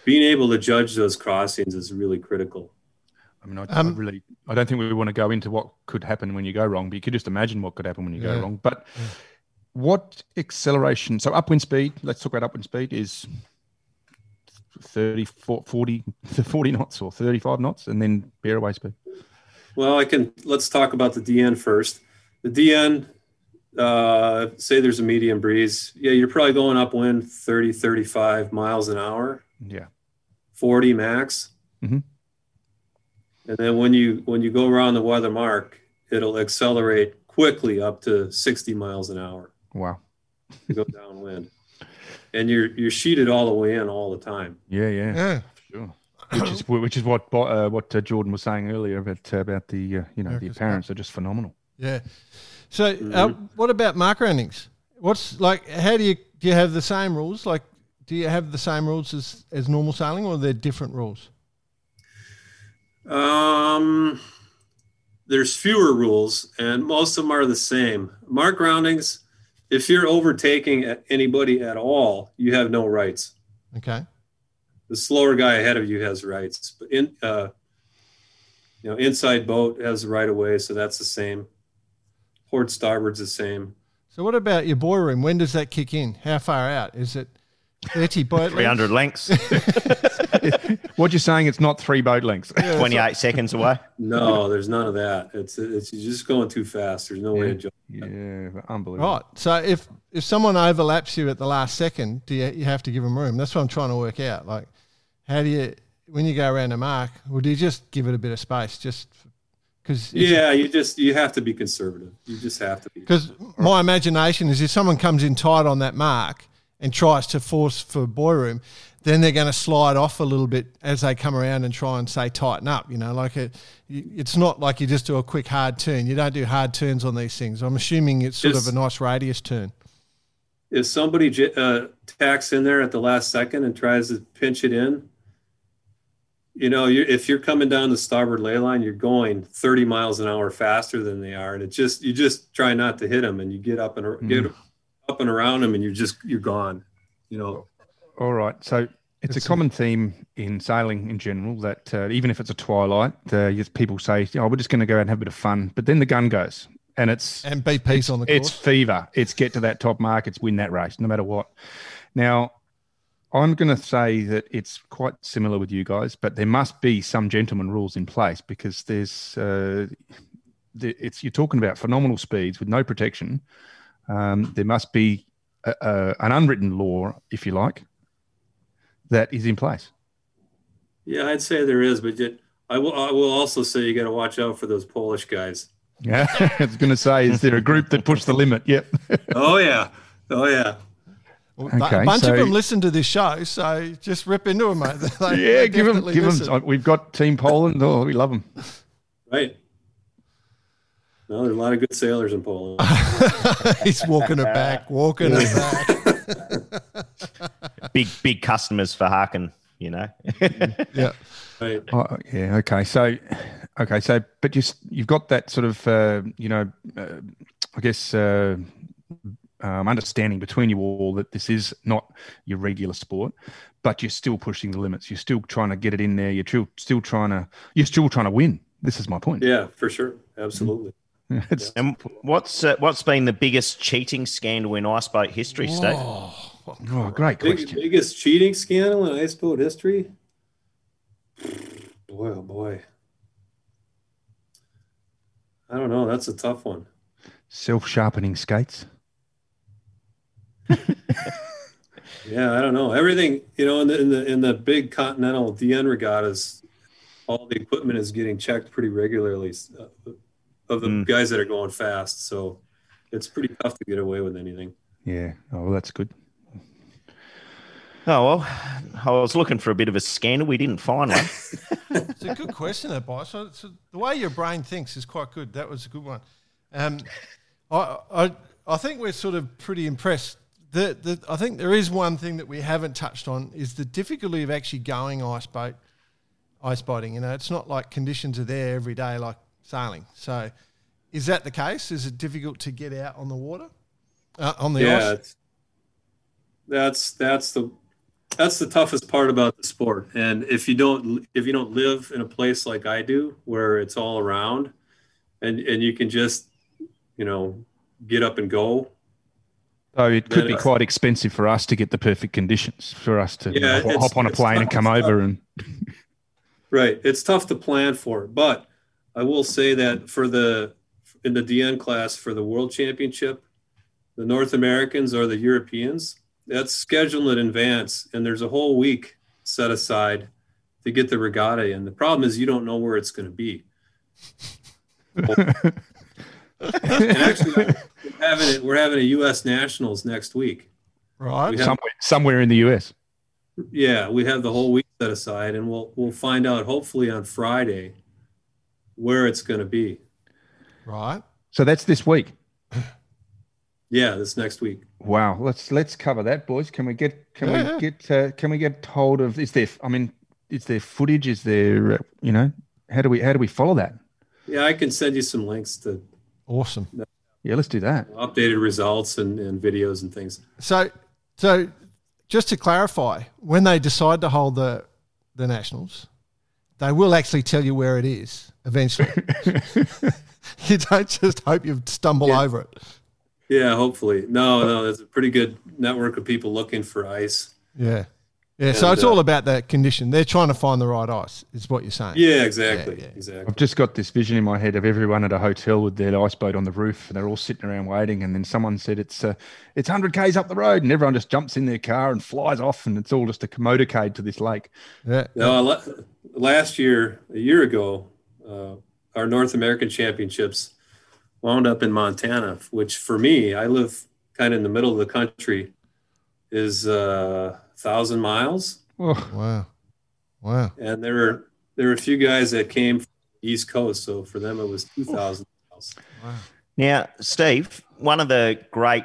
being able to judge those crossings is really critical. I mean, I, Um, I really, I don't think we want to go into what could happen when you go wrong, but you could just imagine what could happen when you Yeah. go wrong. But what acceleration? So upwind speed. Let's talk about upwind speed. Is 30, 40, 40 knots or 35 knots, and then bear away speed. Well, I can let's talk about the DN first. The DN, uh, say there's a medium breeze. Yeah, you're probably going upwind 30, 35 miles an hour. Yeah. 40 max. Mhm. And then when you when you go around the weather mark, it'll accelerate quickly up to 60 miles an hour Wow. to go downwind. And you're you're sheeted all the way in all the time. Yeah, yeah, Yeah. sure. Which is which is what uh, what uh, Jordan was saying earlier about uh, about the uh, you know the America's appearance are just phenomenal. Yeah. So, uh, what about mark roundings? What's like? How do you do? You have the same rules? Like, do you have the same rules as as normal sailing, or are there different rules? Um, there's fewer rules, and most of them are the same. Mark roundings, if you're overtaking a- anybody at all, you have no rights. Okay. The slower guy ahead of you has rights, but in uh, you know, inside boat has the right of way, so that's the same. Port starboard's the same. So, what about your buoy room? When does that kick in? How far out is it? Thirty boat Three hundred lengths, What you're saying? It's not three boat lengths. twenty-eight seconds away. No, there's none of that. It's it's you're just going too fast. There's no way to jump. yeah, unbelievable. Right. So, if if someone overlaps you at the last second, do you you have to give them room? That's what I'm trying to work out. Like, how do you when you go around a mark? Or do you just give it a bit of space? Just Because Yeah, you just you have to be conservative. You just have to be. Because my imagination is if someone comes in tight on that mark and tries to force for buoy room, then they're going to slide off a little bit as they come around and try and say tighten up. You know, like it, it's not like you just do a quick hard turn. You don't do hard turns on these things. I'm assuming it's sort Yes. of a nice radius turn. if somebody uh, tacks in there at the last second and tries to pinch it in, you know, you if you're coming down the starboard lay line, you're going 30 miles an hour faster than they are, and it just you just try not to hit them, and you get up and ar- get up and around them, and you're just you're gone. You know, All right. So it's, It's a common theme in sailing in general that uh, even if it's a twilight, uh, people say, "Oh, we're just going to go out and have a bit of fun," but then the gun goes, and it's And BP's on the it's fever. It's get to that top mark. It's win that race, no matter what. Now, I'm going to say that it's quite similar with you guys, but there must be some gentleman rules in place because there's uh, it's you're talking about phenomenal speeds with no protection. Um, there must be a, a, an unwritten law, if you like, that is in place. yeah, I'd say there is, but yet I will I will also say you got to watch out for those Polish guys. Yeah, I was going to say, is there a group that pushed the limit? Yep. Oh yeah, oh yeah. Well, Okay, a bunch so- of them listen to this show, so just rip into them, mate. They- yeah, they give them, give listen. them. We've got Team Poland. Oh, we love them. Right. No, there's a lot of good sailors in Poland. He's walking it back, walking it back. Big big customers for Harken. You know. Yeah. right. Oh, yeah. Okay. So, okay. So, but just you've got that sort of, uh, you know, uh, I guess, uh, um, understanding between you all that this is not your regular sport, but you're still pushing the limits. You're still trying to get it in there. You're still still trying to. You're still trying to win. This is my point. Yeah, for sure. Absolutely. It's, And what's uh, what's been the biggest cheating scandal in ice boat history, Steve? oh, great Big, question. biggest cheating scandal in ice boat history? Boy, oh boy. I don't know. That's a tough one. Self sharpening skates. Yeah, I don't know. Everything, you know, in the in the in the big continental DN regattas, all the equipment is getting checked pretty regularly uh, of the Mm. guys that are going fast. So it's pretty tough to get away with anything. Yeah. Oh, well, that's good. Oh well, I was looking for a bit of a scandal. We didn't find one. It's a good question, that boy. So, so the way your brain thinks is quite good. That was a good one. Um, I, I, I think we're sort of pretty impressed. The, the, I think there is one thing that we haven't touched on is the difficulty of actually going ice boat, ice boating. You know, it's not like conditions are there every day like sailing. So, is that the case? Is it difficult to get out on the water, uh, on the yeah, ice? it's, that's that's the that's the toughest part about the sport. And if you don't if you don't live in a place like I do, where it's all around, and and you can just you know get up and go. So it could be it's- quite expensive for us to get the perfect conditions for us to you Yeah, know, hop on a it's plane and come over and Right, it's tough to plan for, but I will say that for the in the DN class for the World Championship, the North Americans or the Europeans, that's scheduled in advance, and there's a whole week set aside to get the regatta in. The problem is you don't know where it's going to be. And actually, we're having it. We're having a U.S. Nationals next week. Right. We have- somewhere somewhere in the US. Yeah, we have the whole week set aside, and we'll we'll find out hopefully on Friday where it's going to be. Right. So that's this week. Yeah, this next week. Wow, let's let's cover that, boys. Can we get can Yeah. we get uh, can we get hold of? Is there? I mean, is there footage? Is there? Uh, you know, how do we how do we follow that? Yeah, I can send you some links to Awesome. Yeah, let's do that. updated results and, and videos and things. So, so just to clarify, when they decide to hold the the nationals, they will actually tell you where it is eventually. you don't just hope you stumble Yeah. over it. Yeah, hopefully. No, no, there's a pretty good network of people looking for ice. Yeah, yeah. so it's uh, all about that condition. They're trying to find the right ice. Is what you're saying. Yeah, exactly. Yeah, yeah. Exactly. I've just got this vision in my head of everyone at a hotel with their ice boat on the roof, and they're all sitting around waiting. And then someone said it's uh, it's hundred k's up the road, and everyone just jumps in their car and flies off, and it's all just a motorcade to this lake. Yeah. No, la- last year, a year ago, uh, our North American championships wound up in Montana, which for me, I live kind of in the middle of the country, is uh, thousand miles. Oh, Wow. Wow. And there were there were a few guys that came from the East Coast, so for them it was two thousand miles. Now, Steve, one of the great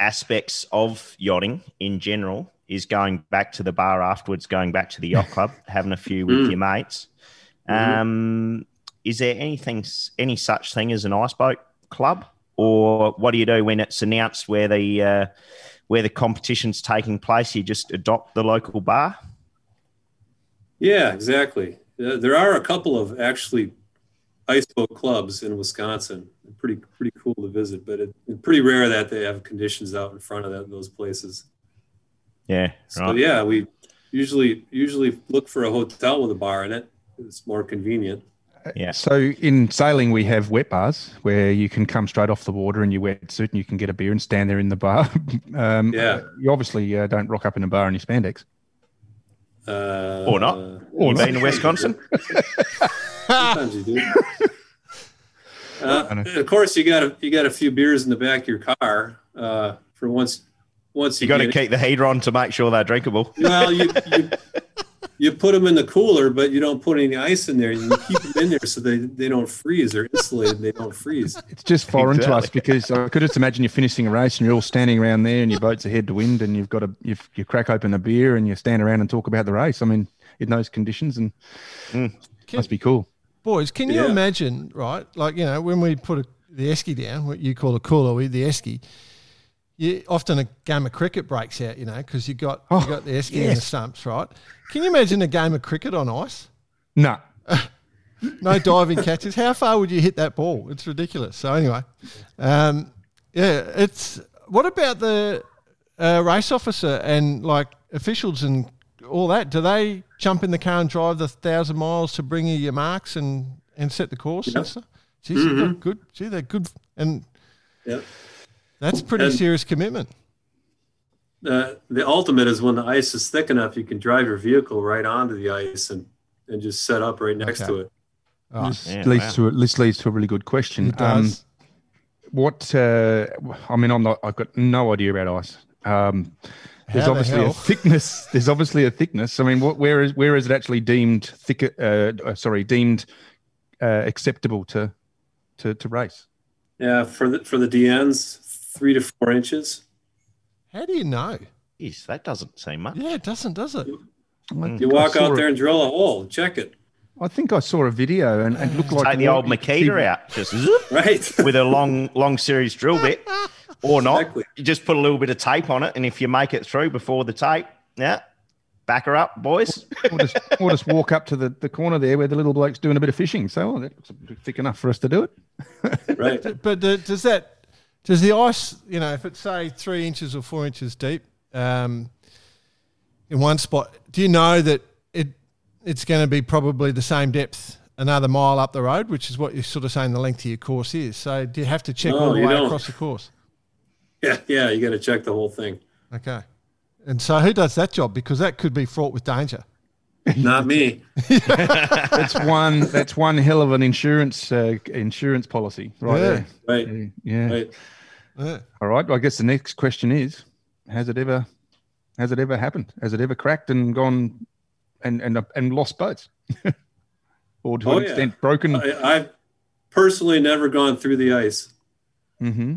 aspects of yachting in general is going back to the bar afterwards, going back to the yacht club, having a few with Mm. your mates. Mhm. Um, is there anything, any such thing as an ice boat club, or what do you do when it's announced where the uh, where the competition's taking place? You just adopt the local bar. Yeah, exactly. Uh, There are a couple of actually ice boat clubs in Wisconsin. Pretty pretty cool to visit, but it, it's pretty rare that they have conditions out in front of that, those places. Yeah, So yeah, we usually usually look for a hotel with a bar in it. It's more convenient. Yeah. So in sailing, we have wet bars where you can come straight off the water in your wetsuit and you can get a beer and stand there in the bar. um, Yeah. You obviously uh, don't rock up in a bar in your spandex. Uh, Or not. Or you not. been to Wisconsin? Sometimes you do. Uh, of course, you got a, you got a few beers in the back of your car uh, for once. Once You got to get- keep the heater on to make sure they're drinkable. Well, you, you you put them in the cooler, but you don't put any ice in there. You keep them in there so they, they don't freeze. They're insulated. They don't freeze. It's just foreign to us because I could just imagine you're finishing a race and you're all standing around there and your boat's ahead to wind and you've got a you've, you crack open a beer and you stand around and talk about the race. I mean, in those conditions and Mm. must be cool. Boys, can you Yeah. imagine, right? Like, you know, when we put a, the esky down, what you call a cooler, we the esky, you, often a game of cricket breaks out, you know, because you got you Oh, got the esky and the stumps, right? Can you imagine a game of cricket on ice? No, No diving catches. How far would you hit that ball? It's ridiculous. So anyway, um, yeah, it's. What about the uh, race officer and like officials and all that? Do they jump in the car and drive the thousand miles to bring you your marks and and set the course and Yep. stuff? Geez, you've got good. Gee, they're good, and Yeah. That's pretty And- serious commitment. Uh, the ultimate is when the ice is thick enough, you can drive your vehicle right onto the ice and, and just set up right next Okay. to it. Oh, this yeah, leads wow. to this leads to a really good question. it does. what uh, I mean, I'm not. I've got no idea about ice. Um, there's How the obviously a thickness. There's obviously a thickness. I mean, what, where is where is it actually deemed thicker? Uh, uh, sorry, deemed uh, acceptable to to to race? Yeah, for the for the DNs, three to four inches. How do you know? Yes, that doesn't seem much. Yeah, it doesn't, does it? I You walk saw out a- there and drill a hole, check it. I think I saw a video and it looked like Take the old you see- Makita out, just zoop, Right. with a long, long series drill bit, or not. Exactly. You just put a little bit of tape on it, and if you make it through before the tape, yeah, back her up, boys. Or just, or just walk up to the, the corner there where the little bloke's doing a bit of fishing. So oh, that looks thick enough for us to do it. right. But uh, does that does the ice, you know, if it's say three inches or four inches deep, um, in one spot, do you know that it it's going to be probably the same depth another mile up the road, which is what you're sort of saying the length of your course is. So do you have to check No, all the way don't. across the course? Yeah, yeah. You got to check the whole thing. Okay. And so who does that job? Because that could be fraught with danger. Not me. That's one. That's one hell of an insurance uh, insurance policy, right Yeah. there. Right. Yeah. Right. Yeah. All right. Well, I guess the next question is: Has it ever, has it ever happened? Has it ever cracked and gone, and and and lost boats, or to Oh, an yeah. extent broken? I, I've personally never gone through the ice. hmm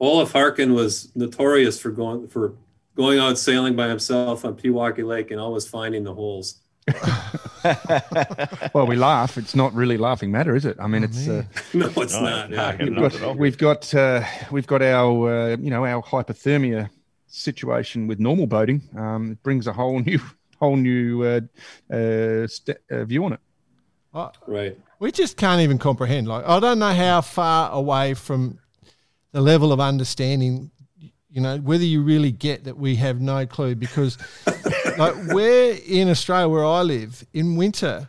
Olaf Harken was notorious for going for going out sailing by himself on Pewaukee Lake and always finding the holes. Well, we laugh. It's not really laughing matter, is it? I mean, it's. Uh, No, it's No, not. Yeah, no, you no. know. we've got we've got uh, we've got our uh, you know our hypothermia situation with normal boating. Um, it brings a whole new whole new uh, uh, st- uh, view on it. I, Right. we just can't even comprehend. Like, I don't know how far away from the level of understanding, you know, whether you really get that we have no clue because, like, we're in Australia where I live in winter.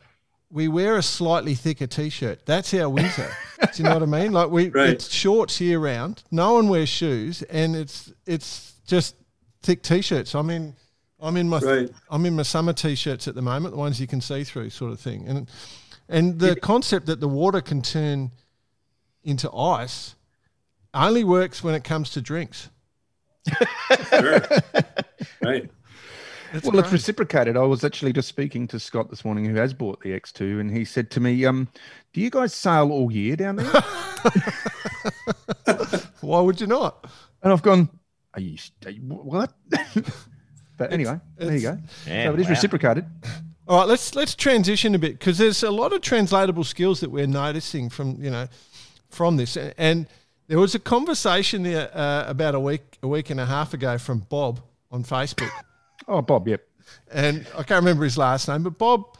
We wear a slightly thicker t-shirt. That's our winter. Do you know what I mean? Like we, Right. it's shorts year round. No one wears shoes, and it's it's just thick t-shirts. I'm in, I'm in my, Right. I'm in my summer t-shirts at the moment, the ones you can see through, sort of thing. And And the concept that the water can turn into ice only works when it comes to drinks. Sure. right. That's well, it's reciprocated. I was actually just speaking to Scott this morning, who has bought the X2, and he said to me, um, "Do you guys sail all year down there?" Why would you not? and I've gone, "Are you, are you what?" but anyway, there you go. Yeah, so it is wow. reciprocated. All right, let's let's transition a bit because there's a lot of translatable skills that we're noticing from you know from this, and there was a conversation there uh, about a week a week and a half ago from Bob on Facebook, Oh, Bob, yep. and I can't remember his last name, but Bob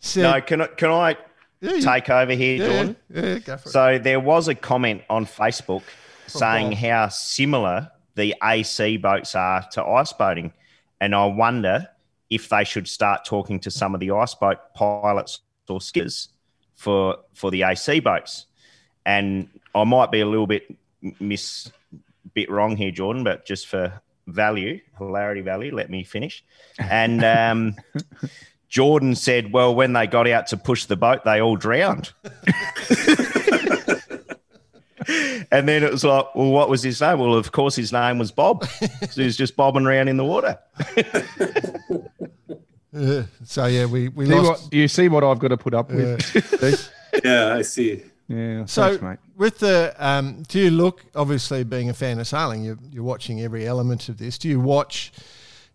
said, No, can I, can I Yeah, take over here, yeah, Jordan? yeah, go for it. So there was a comment on Facebook saying Bob. how similar the AC boats are to ice boating. And I wonder if they should start talking to some of the ice boat pilots or skippers for for the AC boats. And I might be a little bit miss bit wrong here, Jordan, but just for value, hilarity value, let me finish. And um, Jordan said, well, when they got out to push the boat, they all drowned. and then it was like, well, what was his name? Well, of course, his name was Bob. so he was just bobbing around in the water. Yeah. So yeah, we we See lost. what, do you see what I've got to put up with? Steve? Yeah, I see. Yeah. So thanks, mate. with the um, do you look obviously being a fan of sailing, you're, you're watching every element of this. Do you watch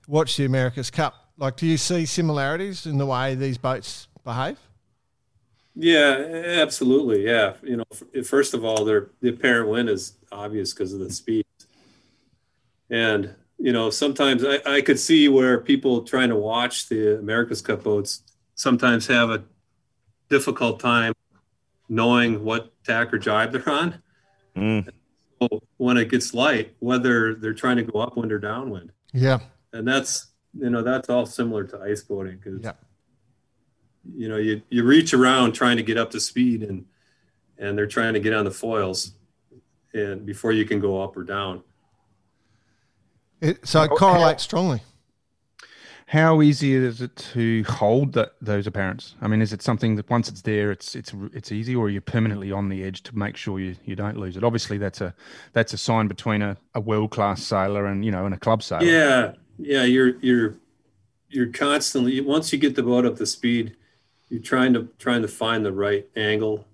watch the America's Cup? Like, do you see similarities in the way these boats behave? Yeah, absolutely. Yeah, you know, first of all, their the apparent win is obvious because of the speed, and you know, sometimes I, I could see where people trying to watch the America's Cup boats sometimes have a difficult time knowing what tack or jibe they're on. Mm. So when it gets light, whether they're trying to go upwind or downwind, Yeah, and that's you know that's all similar to ice boating because Yeah. you know you you reach around trying to get up to speed and and they're trying to get on the foils and before you can go up or down it, so it correlates strongly. How easy is it to hold that those apparents? I mean, is it something that once it's there, it's it's it's easy, or are you permanently on the edge to make sure you, you don't lose it? Obviously, that's a that's a sign between a, a world class sailor and you know and a club sailor. yeah yeah you're you're you're constantly once you get the boat up to speed you're trying to trying to find the right angle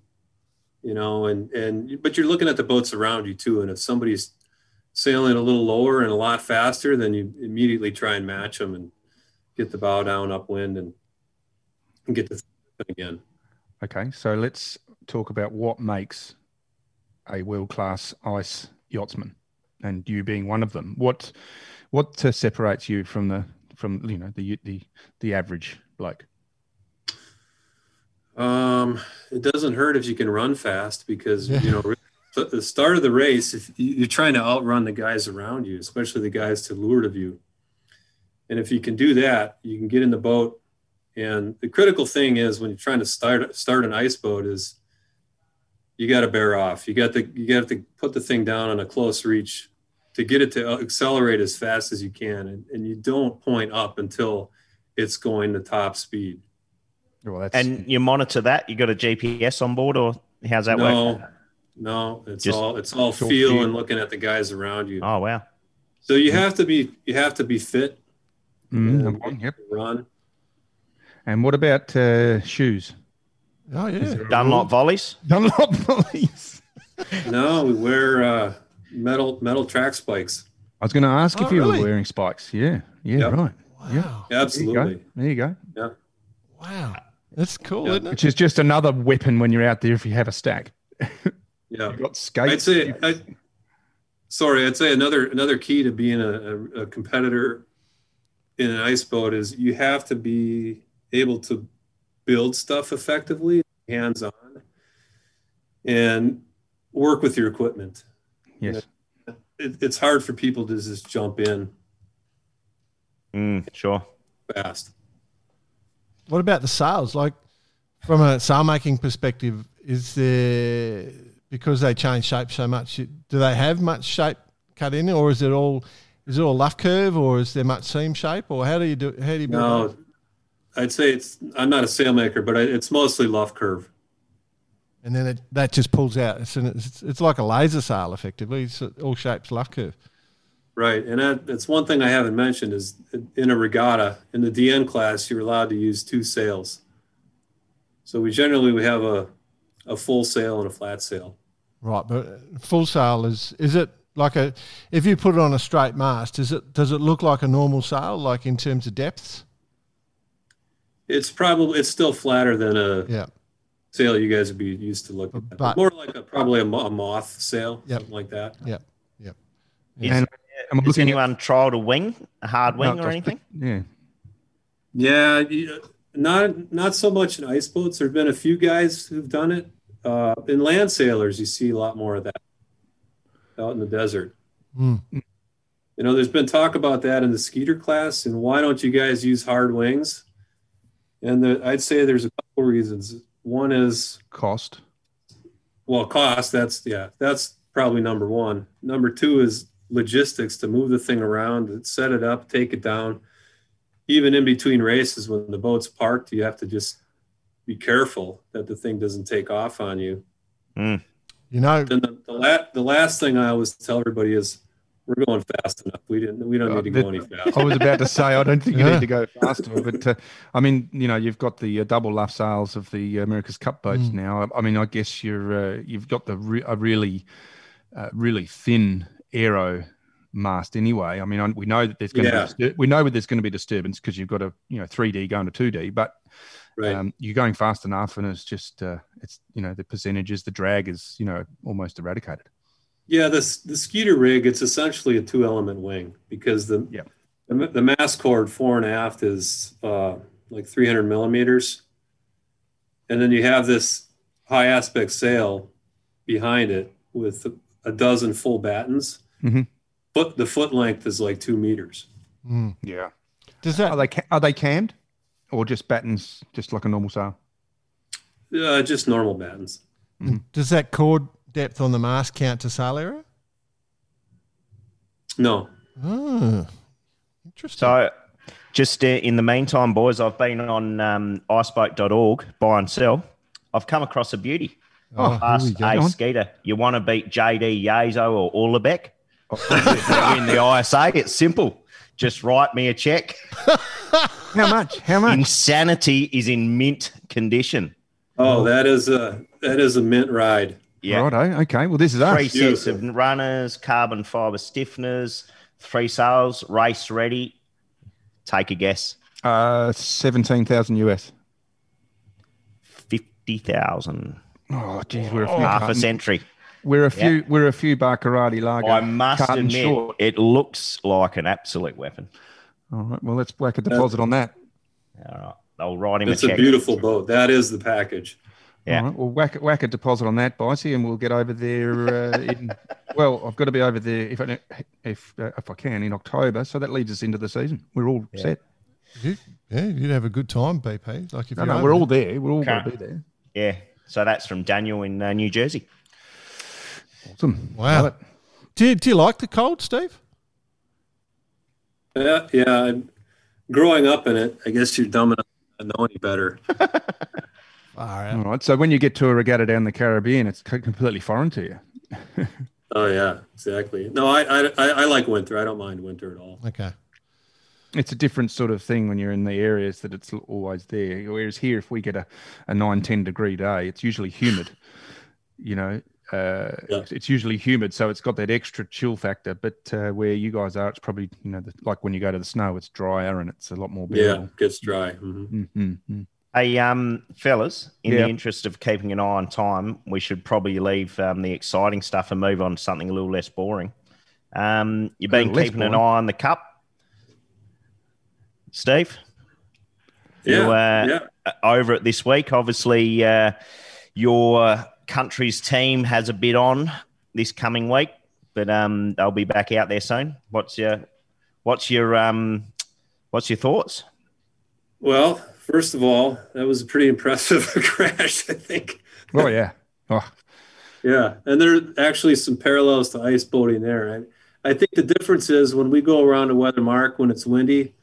you know and and but you're looking at the boats around you too and if somebody's sailing a little lower and a lot faster then you immediately try and match them and get the bow down upwind and, and get the thing again Okay, so let's talk about what makes a world class ice yachtsman, and you being one of them. What what uh, separates you from the from you know the the the average bloke? Um, it doesn't hurt if you can run fast because you know at the start of the race, if you- you're trying to outrun the guys around you, especially the guys to leeward of you, and if you can do that, you can get in the boat. And the critical thing is when you're trying to start start an ice boat is you got to bear off. You got to you got to put the thing down on a close reach to get it to accelerate as fast as you can, and, and you don't point up until it's going to top speed. Well, that's And you monitor that. You got a GPS on board, or how's that work? no, no, it's Just- all it's all It's all feel feel. and looking at the guys around you. Oh wow! So you have to be you have to be fit, Mm, Yeah. number one, yep. run. And what about uh, shoes? Oh yeah, Dunlop volleys. Dunlop volleys. No, we wear uh, metal metal track spikes. I was going to ask Oh, if you really? were wearing spikes. Yeah, yeah, Yep. right. wow, Absolutely. There you go. Yeah. wow, that's cool, Yeah. isn't it? Which is just another weapon when you're out there if you have a stack. Yeah. You've got skates. I'd say I, sorry, I'd say another another key to being a, a, a competitor in an ice boat is you have to be able to build stuff effectively, hands on, and work with your equipment. yes. It, it's hard for people to just jump in Mm, sure. fast. What about the sails? Like from a sail making perspective, is there because they change shape so much? Do they have much shape cut in, or is it all is it all luff curve, or is there much seam shape, or how do you do how do you build No, those? I'd say it's. I'm not a sailmaker, but I, it's mostly luff curve. And then it, that just pulls out. It's, an, it's, it's like a laser sail, effectively. It's all shapes luff curve. Right, and that, that's one thing I haven't mentioned is in a regatta in the DN class you're allowed to use two sails. So we generally we have a a full sail and a flat sail. Right, but full sail is is it like a if you put it on a straight mast, does it does it look like a normal sail, like in terms of depths? It's probably it's still flatter than a Yeah. sail you guys would be used to looking at. But- More like a probably a, a moth sail, Yep. something like that. Yep. Yep. Is, And I'm has looking at- anyone tried a wing, a hard wing No, or just- anything? Yeah. Yeah, you- not not so much in ice boats. There've been a few guys who've done it. Uh, in land sailors, you see a lot more of that out in the desert. Mm. You know, there's been talk about that in the skeeter class, and why don't you guys use hard wings? And the, I'd say there's a couple reasons. One is Cost. well, cost. That's yeah, that's probably number one. Number two is logistics to move the thing around, set it up, take it down. Even in between races, when the boat's parked, you have to just be careful that the thing doesn't take off on you. You know, the, the, la- the last thing I always tell everybody is, we're going fast enough. We didn't. We don't need to go any faster. I was about to say, I don't think you Yeah. need to go faster, but uh, I mean, you know, you've got the uh, double luff sails of the America's Cup boats Mm. now. I mean, I guess you're uh, you've got the re- a really, uh, really thin aero mast anyway. I mean, I, we know that there's going Yeah. to be distur- we know that there's going to be disturbance because you've got a you know 3D going to 2D, but Right. um, you're going fast enough, and it's just uh, it's you know the percentages, the drag is you know almost eradicated. Yeah, this the skeeter rig, it's essentially a two element wing because the Yep. the, the mast chord fore and aft is uh, like 300 millimeters, and then you have this high aspect sail behind it with a dozen full battens. Mhm. Foot the foot length is like two meters. mm. Yeah. does that Are they ca- are they cammed, or just battens, just like a normal sail? Uh, just normal battens. does that chord depth on the mast count to sail area? No, Oh, interesting. So, just uh, in the meantime, boys, I've been on um, iceboat.org, buy and sell. I've come across a beauty. oh, here Ask we go. a Skeeter, you want to beat JD Yazo or Orlebeck? win the ISA. It's simple. Just write me a check. How much? How much? Insanity is in mint condition. oh, that is a that is a mint ride. Yeah. Righto. Okay. Well, this is us. Three sets of runners, carbon fiber stiffeners, three sails, race ready. Take a guess. Uh, seventeen thousand US. 50,000. Oh, geez, we're a few. Half a carton- century. We're a few. We're a few Baccarati lager. I must carton admit, short. it looks like an absolute weapon. All right. Well, let's whack a deposit on that. All right. I'll write him It's a a beautiful boat. That is the package. Yeah. All right. Well, whack whack a deposit on that, Bitey, and we'll get over there. Uh, in, well, I've got to be over there if I if uh, if I can in October. So that leads us into the season. We're all set. You, yeah, you'd have a good time, BP. Like if No, you're no, we're all there. there. We're all going to be there. Yeah. So that's from Daniel in uh, New Jersey. Awesome. Wow. Do you, do you like the cold, Steve? Yeah, yeah. I'm- Growing up in it, I guess you're dumb enough to know any better. Far All out. right. So when you get to a regatta down the Caribbean, it's completely foreign to you. Oh yeah, exactly. No, I, I I I like winter. I don't mind winter at all. Okay. It's a different sort of thing when you're in the areas that it's always there. Whereas here, if we get a, a 9, 10 degree day, it's usually humid. You know, uh, Yeah. it's, it's usually humid, so it's got that extra chill factor. But uh, where you guys are, it's probably you know the, like when you go to the snow, it's drier and it's a lot more Yeah, bearable. gets dry. hmm Mm-hmm. Hey, um, fellas, in Yeah. the interest of keeping an eye on time, we should probably leave um, the exciting stuff and move on to something a little less boring. Um, you've been little less keeping an eye on the cup, Steve. Yeah, You, uh, yeah. over it this week. Obviously, uh, your country's team has a bit on this coming week, but um, they'll be back out there soon. What's your what's your um, what's your thoughts? Well, first of all, that was a pretty impressive crash. I think. Oh yeah. Oh, Yeah, and there are actually some parallels to ice boating there. I, I think the difference is when we go around a weather mark when it's windy,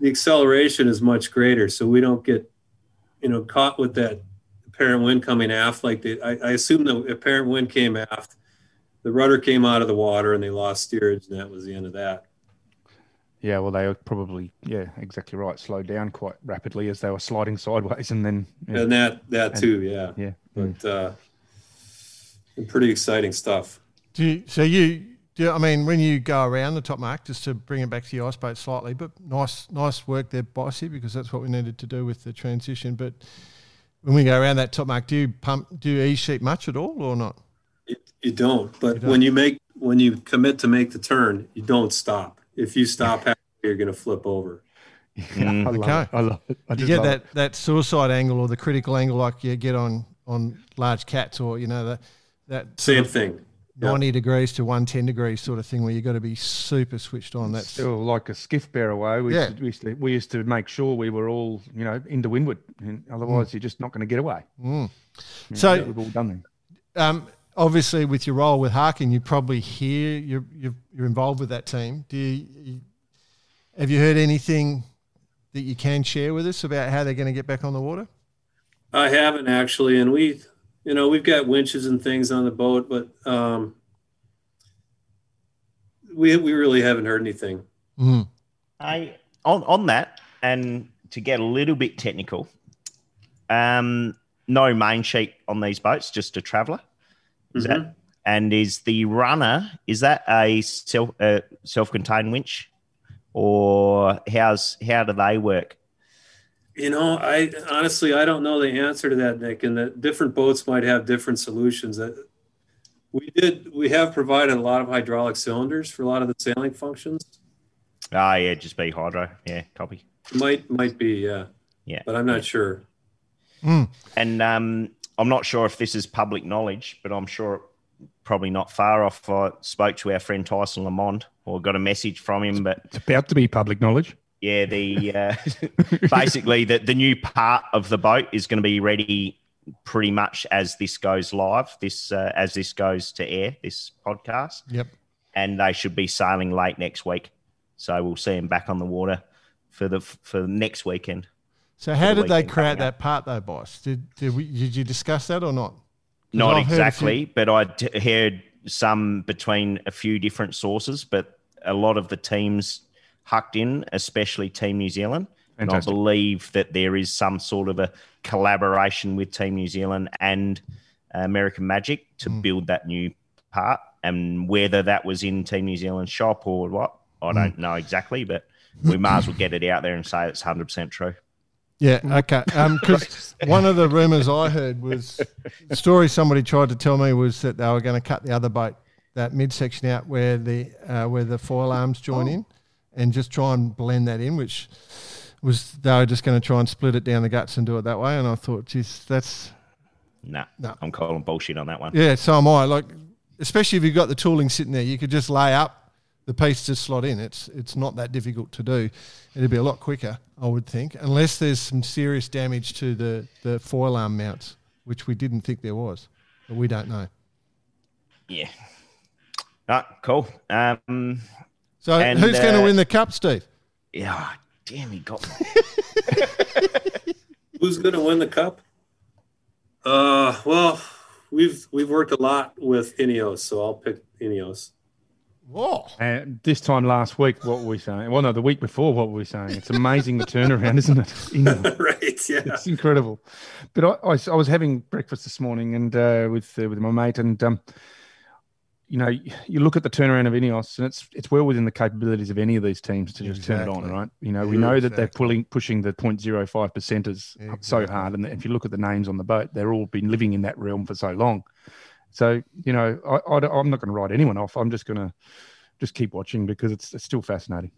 the acceleration is much greater, so we don't get, you know, caught with that apparent wind coming aft. Like the, I, I assume the apparent wind came aft, the rudder came out of the water, and they lost steerage, and that was the end of that. Yeah, well, they were probably yeah, exactly right. Slowed down quite rapidly as they were sliding sideways, and then yeah, And that that And- too, yeah. yeah. mm. But uh, pretty exciting stuff. Do you, so you, do you- I mean, when you go around the top mark, just to bring it back to the ice boat slightly, but nice, nice work there, Bossy, because that's what we needed to do with the transition. But when we go around that top mark, do you pump, do you e sheet much at all or not? You, you don't, but You don't. when you make when you commit to make the turn, you don't stop. If you stop, you're going to flip over. Mm. I love Okay. it. I love it. I You get love that, that suicide angle or the critical angle like you get on, on large cats or, you know, the, that sort Same of thing. Yeah. 90 degrees to 110 degrees sort of thing where you've got to be super switched on. That's Still like a skiff bear away. We, Yeah. used to, we, used to, we used to make sure we were all, you know, into windward. And otherwise, you're just not going to get away. Mm. You So- know, we've all done that. Um, obviously, with your role with Harken, you probably hear you're, you're you're involved with that team. Do you, you have you heard anything that you can share with us about how they're going to get back on the water? I haven't actually, and we, you know, we've got winches and things on the boat, but um, we we really haven't heard anything. Mm. I on on that, and to get a little bit technical, um, no main sheet on these boats, just a traveller. Is Mhm. that and is the runner is that a self uh, self contained winch, or how's how do they work? You know, I honestly I don't know the answer to that, Nick. And that different boats might have different solutions. That we did, we have provided a lot of hydraulic cylinders for a lot of the sailing functions. Ah, yeah, just be hydro. Yeah, copy. Might might be, yeah, Yeah, but I'm not sure. Mm. And um, I'm not sure if this is public knowledge, but I'm sure probably not far off. I spoke to our friend Tyson Lamond or got a message from him, but It's about to be public knowledge. Yeah, the uh, basically the, the new part of the boat is going to be ready pretty much as this goes live, this uh, as this goes to air, this podcast, Yep. and they should be sailing late next week. So we'll see them back on the water for the for next weekend. So how the did they create that part though, boss? Did did, we, did you discuss that or not? Not I've exactly, but I heard some between a few different sources, but a lot of the teams hucked in, especially Team New Zealand. And I believe that there is some sort of a collaboration with Team New Zealand and American Magic to Mm. build that new part. And whether that was in Team New Zealand shop or what, I Mm. don't know exactly, but we might as well get it out there and say it's 100% true. Yeah, okay. Because one of the rumours I heard was the story somebody tried to tell me was that they were going to cut the other boat, that midsection out where the uh, where the foil arms join in, and just try and blend that in, which was they were just going to try and split it down the guts and do it that way. And I thought, geez, that's No, No. I'm calling bullshit on that one. yeah. So am I. Like, especially if you've got the tooling sitting there, you could just lay up the piece to slot in. It's it's not that difficult to do. It'd be a lot quicker, I would think, unless there's some serious damage to the the foil arm mounts, which we didn't think there was, but we don't know. Yeah. Ah, cool. Um, So And, who's going to uh, win the cup, Steve? yeah, damn, he got me. Who's going to win the cup? Uh, well, we've we've worked a lot with Ineos, so I'll pick Ineos. Whoa. And this time last week, what were we saying? Well, no, the week before, what were we saying? It's amazing the turnaround, isn't it? You right? Yeah. it's incredible. But I, I, was- I was having breakfast this morning and uh, with uh, with my mate, and um, you know, you look at the turnaround of Ineos, and it's it's well within the capabilities of any of these teams to just turn it on, right? You know, we know that they're pulling pushing the 0.05 percenters so hard, and if you look at the names on the boat, they're all been living in that realm for so long. So you know, I, I, am not going to write anyone off. I'm just going to just keep watching because it's, it's still fascinating.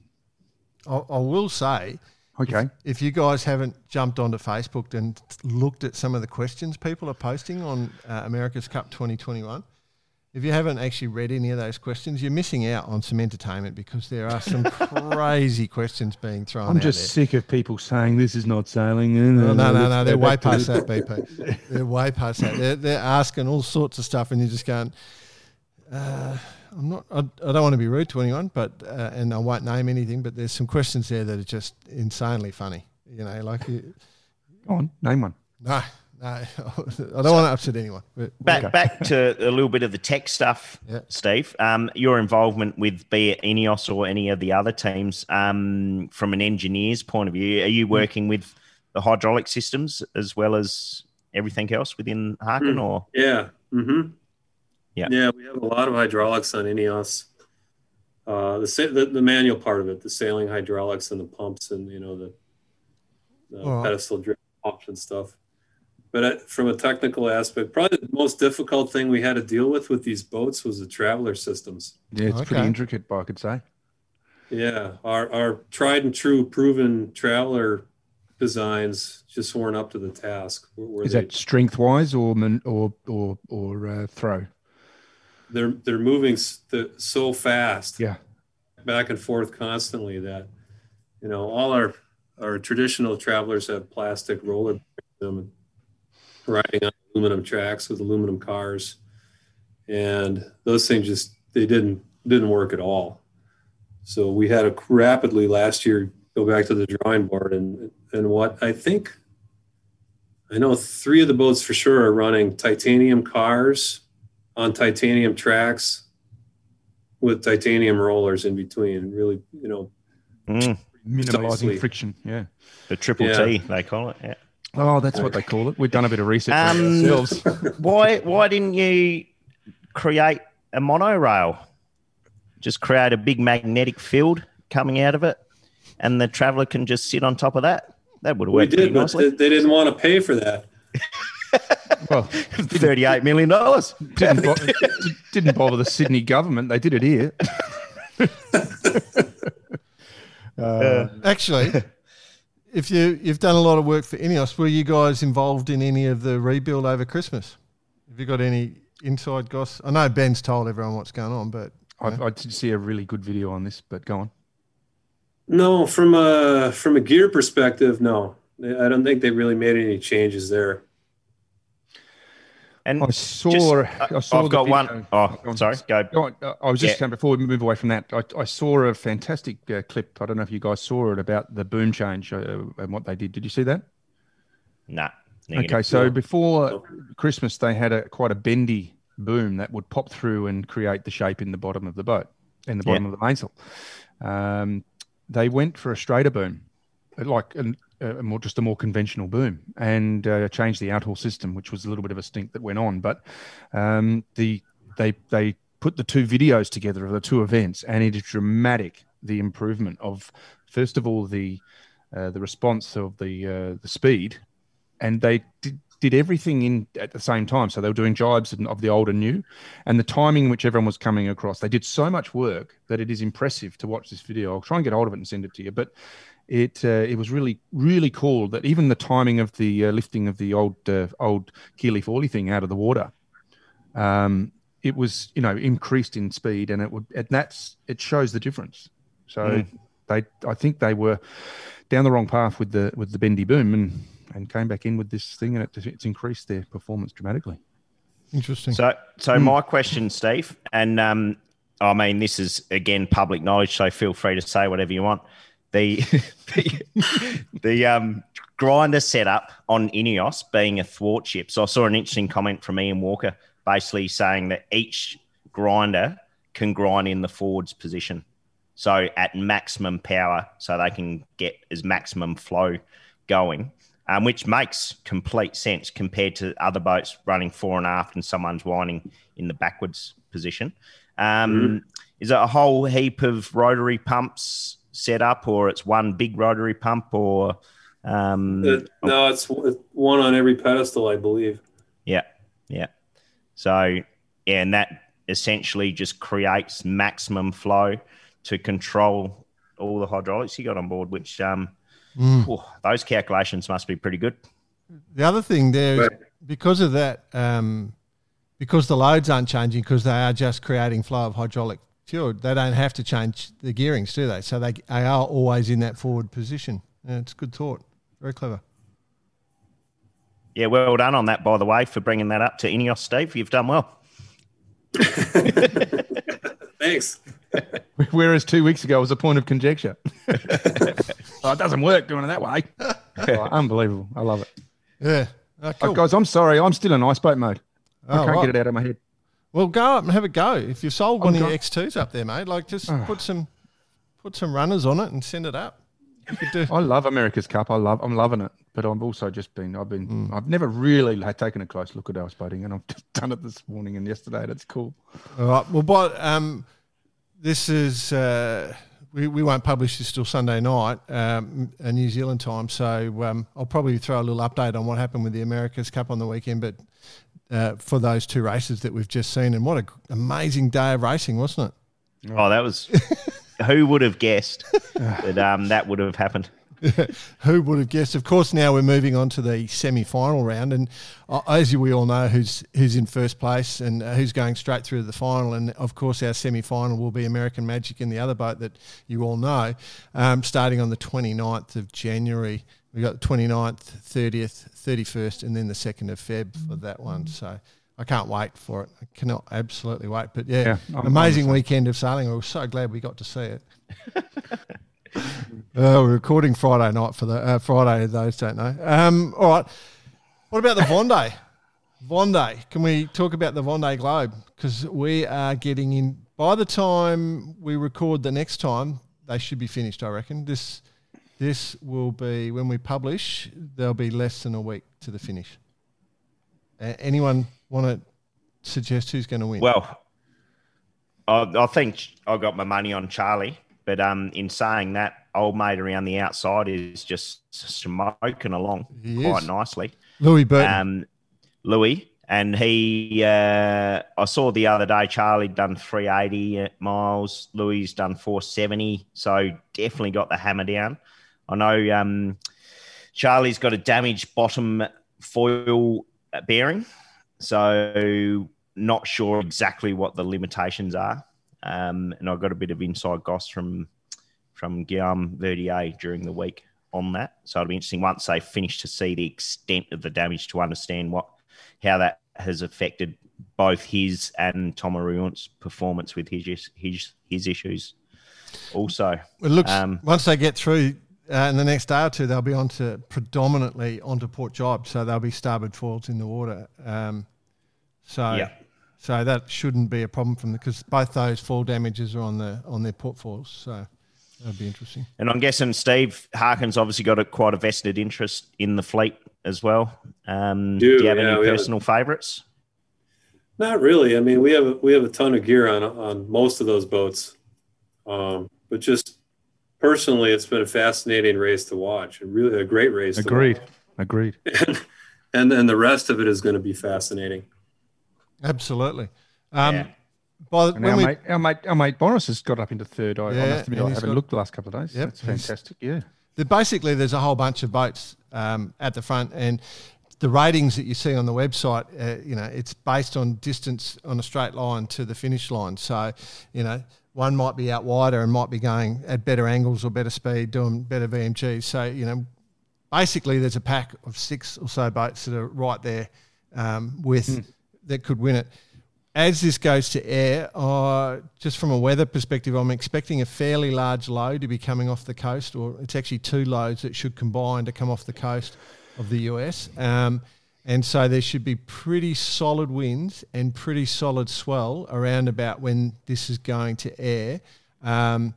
I, I will say, Okay. if you guys haven't jumped onto Facebook and looked at some of the questions people are posting on uh, America's Cup 2021, if you haven't actually read any of those questions, you're missing out on some entertainment because there are some crazy questions being thrown I'm just there. sick of people saying this is not sailing. No, no, no, Let's no. They're way past that, BP. They're way past that. They're, they're asking all sorts of stuff, and you're just going, uh, I'm not. I, I don't want to be rude to anyone, but uh, and I won't name anything. But there's some questions there that are just insanely funny. You know, like you- Go on, name one. no, no, I don't want to upset anyone. But, Back back to a little bit of the tech stuff, Yeah. Steve. Um, your involvement with be it Ineos or any of the other teams, um, from an engineer's point of view, are Hmm. you working with the hydraulic systems as well as everything else within Harken, Hmm. or Yeah. Mm-hmm. Yeah. Yeah, we have a lot of hydraulics on Ineos. Uh, the, sa- the the manual part of it, the sailing hydraulics and the pumps and you know the, the All right. pedestal drift pumps and stuff. But uh, from a technical aspect, probably the most difficult thing we had to deal with with these boats was the traveler systems. Yeah, it's pretty intricate, I could say. Yeah, our our tried and true proven traveler designs just weren't up to the task. Were- were Is they- that strength wise or man, or or or uh, throw? they're they're moving s- so fast. Yeah. back and forth constantly that you know all our our traditional travelers have plastic roller them and riding on aluminum tracks with aluminum cars and those things just they didn't didn't work at all so we had to rapidly last year go back to the drawing board and and what i think i know three of the boats for sure are running titanium cars on titanium tracks with titanium rollers in between. Really, you know, Mm, Minimizing Precisely. friction. Yeah. the triple Yeah. T they call it? Yeah. Oh, that's what they call it. We've done a bit of research Um, ourselves. why why didn't you create a monorail? Just create a big magnetic field coming out of it, and the traveller can just sit on top of that. That would work. we did, but they, they didn't want to pay for that. Well, Thirty-eight million dollars. didn't, bo- didn't bother the Sydney government. They did it here. uh, actually, if you you've done a lot of work for Ineos, were you guys involved in any of the rebuild over Christmas? Have you got any inside goss? I know Ben's told everyone what's going on, but I, I did see a really good video on this, but go on. No, from a from a gear perspective, no. I don't think they really made any changes there. And I saw. just- I saw I've got video- one. Oh, on. sorry. Go. Uh, I was just Yeah. saying before we move away from that, I, I saw a fantastic uh, clip. I don't know if you guys saw it about the boom change uh, and what they did. Did you see that? Nah. negative. Okay, so before Christmas, they had a quite a bendy boom that would pop through and create the shape in the bottom of the boat, in the bottom Yeah. of the mainsail. Um, they went for a straighter boom, like an, a more just a more conventional boom, and uh, changed the outhaul system, which was a little bit of a stink that went on. But um, the they they put the two videos together of the two events, and it is dramatic the improvement of first of all the uh, the response of the uh, the speed and they did, did everything in at the same time. So they were doing jibes of the old and new, and the timing in which everyone was coming across. They did so much work that it is impressive to watch this video. I'll try and get hold of it and send it to you. But it uh, it was really really cool that even the timing of the uh, lifting of the old uh, old Keely Forley thing out of the water, um, it was you know increased in speed, and it would and that's it shows the difference. So they I think they were down the wrong path with the with the bendy boom and and came back in with this thing and it, it's increased their performance dramatically. interesting. So, so Hmm. my question, Steve, and um, I mean, this is again public knowledge, so feel free to say whatever you want. The the, the um, grinder setup on Ineos being a thwart ship. So I saw an interesting comment from Ian Walker, basically saying that each grinder can grind in the forwards position, so at maximum power, so they can get as maximum flow going um, which makes complete sense compared to other boats running fore and aft and someone's winding in the backwards position. Um, Is it a whole heap of rotary pumps set up, or it's one big rotary pump, or um, Uh, no, it's it's one on every pedestal, I believe. yeah, yeah. So yeah, and that essentially just creates maximum flow to control all the hydraulics you got on board, which um, whew, those calculations must be pretty good. The other thing there is because of that, um, because the loads aren't changing, because they are just creating flow of hydraulic fluid, they don't have to change the gearings, do they? So they, they are always in that forward position. Yeah, it's good thought. Very clever. Yeah, well done on that, by the way, for bringing that up to Ineos, Steve. You've done well. Thanks. Whereas two weeks ago was a point of conjecture. oh, it doesn't work doing it that way. Oh, unbelievable. I love it. Yeah. Oh, Oh, guys, I'm sorry. I'm still in ice boat mode. I Oh, can't right. get it out of my head. Well, go up and have a go. If you've sold one I'm of your X2s up there, mate, like just put some put some runners on it and send it up. Do. I love America's Cup. I love. I'm loving it. But I've also just been. I've been. Hmm. I've never really had taken a close look at ice boating, and I've just done it this morning and yesterday. That's cool. All right. Well, but um, this is uh, we we won't publish this till Sunday night, um, New Zealand time. So um, I'll probably throw a little update on what happened with the America's Cup on the weekend. But uh, for those two races that we've just seen, and what an amazing day of racing, wasn't it? Oh, that was. who would have guessed that um, that would have happened? Who would have guessed? Of course, now we're moving on to the semi-final round, and uh, as you we all know, who's who's in first place and uh, who's going straight through to the final. And of course, our semi-final will be American Magic in the other boat that you all know, um, starting on the 29th of January. We got the 29th, 30th, 31st, and then the 2nd of Feb for that one. So. I can't wait for it. I cannot absolutely wait. But yeah, Yeah, amazing weekend of sailing. I was so glad we got to see it. Uh, we're recording Friday night for the uh, Friday. Those don't know. Um, all right. What about the Vendée? Vendée. Can we talk about the Vendée Globe? Because we are getting in. By the time we record the next time, they should be finished. I reckon this this will be when we publish. There'll be less than a week to the finish. A- anyone want to suggest who's going to win? Well, I, I think I got my money on Charlie, but um, in saying that, old mate around the outside is just smoking along He quite is. nicely. Louis Burton. Um, Louis, and he, uh, I saw the other day Charlie done 380 miles, Louis done 470, so definitely got the hammer down. I know um, Charlie's got a damaged bottom foil bearing, so not sure exactly what the limitations are. Um, and I got a bit of inside goss from from Guillaume Verdier during the week on that. So it'll be interesting once they finish to see the extent of the damage to understand what how that has affected both his and Thomas Ruyant's performance with his his his issues. Also, It looks Um, once they get through uh, in the next day or two, they'll be onto predominantly onto Port jibe, so they'll be starboard foils in the water. Um, so, Yeah. So that shouldn't be a problem from because both those fall damages are on the on their portfolios. foils. So that'll be interesting. and I'm guessing Steve Harken's obviously got a, quite a vested interest in the fleet as well. Um, do, Do, you have yeah, any we have personal favourites? Not really. I mean, we have we have a ton of gear on on most of those boats, um, but just personally, it's been a fascinating race to watch. A really a great race. Agreed. To watch. Agreed. And then the rest of it is going to be fascinating. Absolutely. Um, Yeah. By the, our we, mate, our mate, our mate Boris has got up into third. I, Yeah, I must admit, I haven't got- looked the last couple of days. Yep, That's fantastic. Yeah. the, basically there's a whole bunch of boats um, at the front and the ratings that you see on the website uh, you know it's based on distance on a straight line to the finish line so you know one might be out wider and might be going at better angles or better speed doing better vmgs so you know basically there's a pack of six or so boats that are right there um, with that could win it as this goes to air, uh, just from a weather perspective, I'm expecting a fairly large load to be coming off the coast, or it's actually two loads that should combine to come off the coast of the US. Um, and so there should be pretty solid winds and pretty solid swell around about when this is going to air. Um,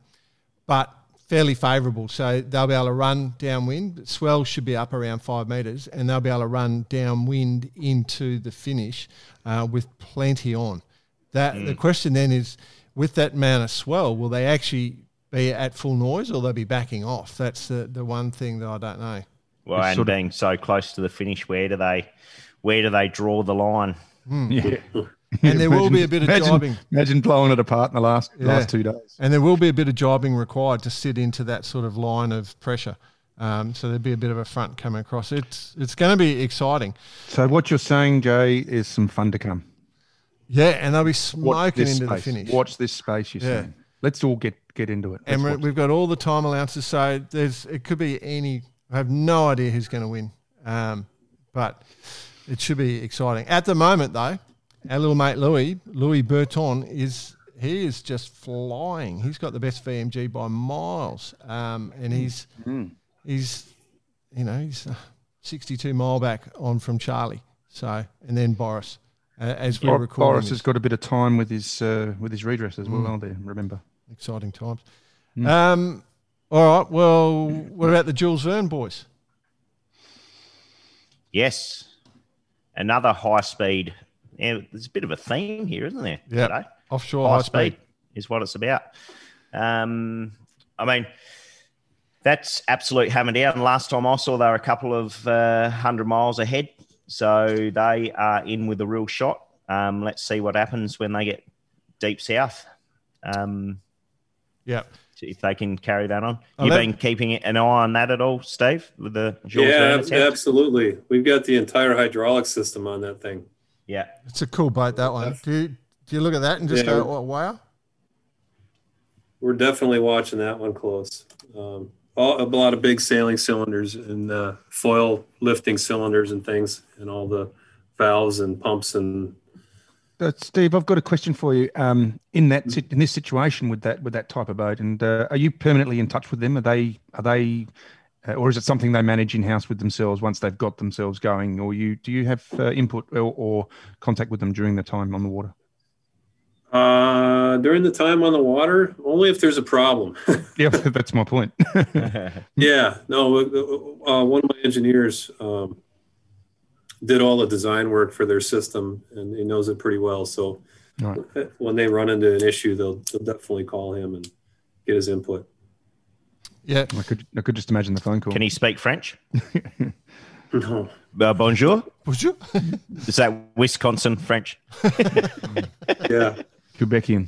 but fairly favourable. So they'll be able to run downwind. Swell should be up around five metres, and they'll be able to run downwind into the finish uh, with plenty on. That the question then is, with that amount of swell, will they actually be at full noise or they'll be backing off? That's the, the one thing that I don't know. Well, It's and sort of- being so close to the finish, where do they where do they draw the line? Yeah. And there will be a bit of imagine, jibing. Imagine blowing it apart in the last Yeah. last two days. And there will be a bit of jibing required to sit into that sort of line of pressure. Um, so there'll be a bit of a front coming across. It's it's going to be exciting. So what you're saying, Jay, is some fun to come. Yeah, and they'll be smoking into the space. finish. Watch this space. You're Yeah. saying. Let's all get get into it. Let's and we've got all the time allowances, so there's it could be any. I have no idea who's going to win, um, but it should be exciting. At the moment, though, our little mate Louis, Louis Burton, is he is just flying. He's got the best VMG by miles, um, and he's he's you know he's uh, 62 mile back on from Charlie. So and then Boris, uh, as we're recording, Boris this. has got a bit of time with his uh, with his redress as well. There, remember. exciting times. Um, all right. Well, what about the Jules Verne boys? Yes. Another high speed. Yeah, there's a bit of a theme here, isn't there? Yeah. today? Offshore high, high speed, speed. is what it's about. Um, I mean, that's absolute hammer down. Last time I saw, they were a couple of uh, hundred miles ahead, so they are in with a real shot. Um, let's see what happens when they get deep south. Um, Yeah. if they can carry that on. Oh, You've that- been keeping an eye on that at all, Steve, with the Jules yeah, ab- absolutely. We've got the entire hydraulic system on that thing. Yeah. It's a cool boat, that one. Do you, do you look at that and just Yeah. go, oh, wow? We're definitely watching that one close. Um, all, a lot of big sailing cylinders and uh, foil lifting cylinders and things, and all the valves and pumps and Uh, Steve, I've got a question for you. Um, in that in this situation with that with that type of boat, and uh, are you permanently in touch with them? Are they are they, or is it something they manage in house with themselves once they've got themselves going? Or you do you have uh, input or, or contact with them during the time on the water? uh, during the time on the water, only if there's a problem. Yeah, that's my point. Yeah, no. uh, Uh, one of my engineers um, did all the design work for their system, and he knows it pretty well. So Right. when they run into an issue, they'll, they'll definitely call him and get his input. Yeah. I could I could just imagine the phone call. Can he speak French? No. Uh, bonjour. Would you? Is that Wisconsin French? Yeah. Quebecian.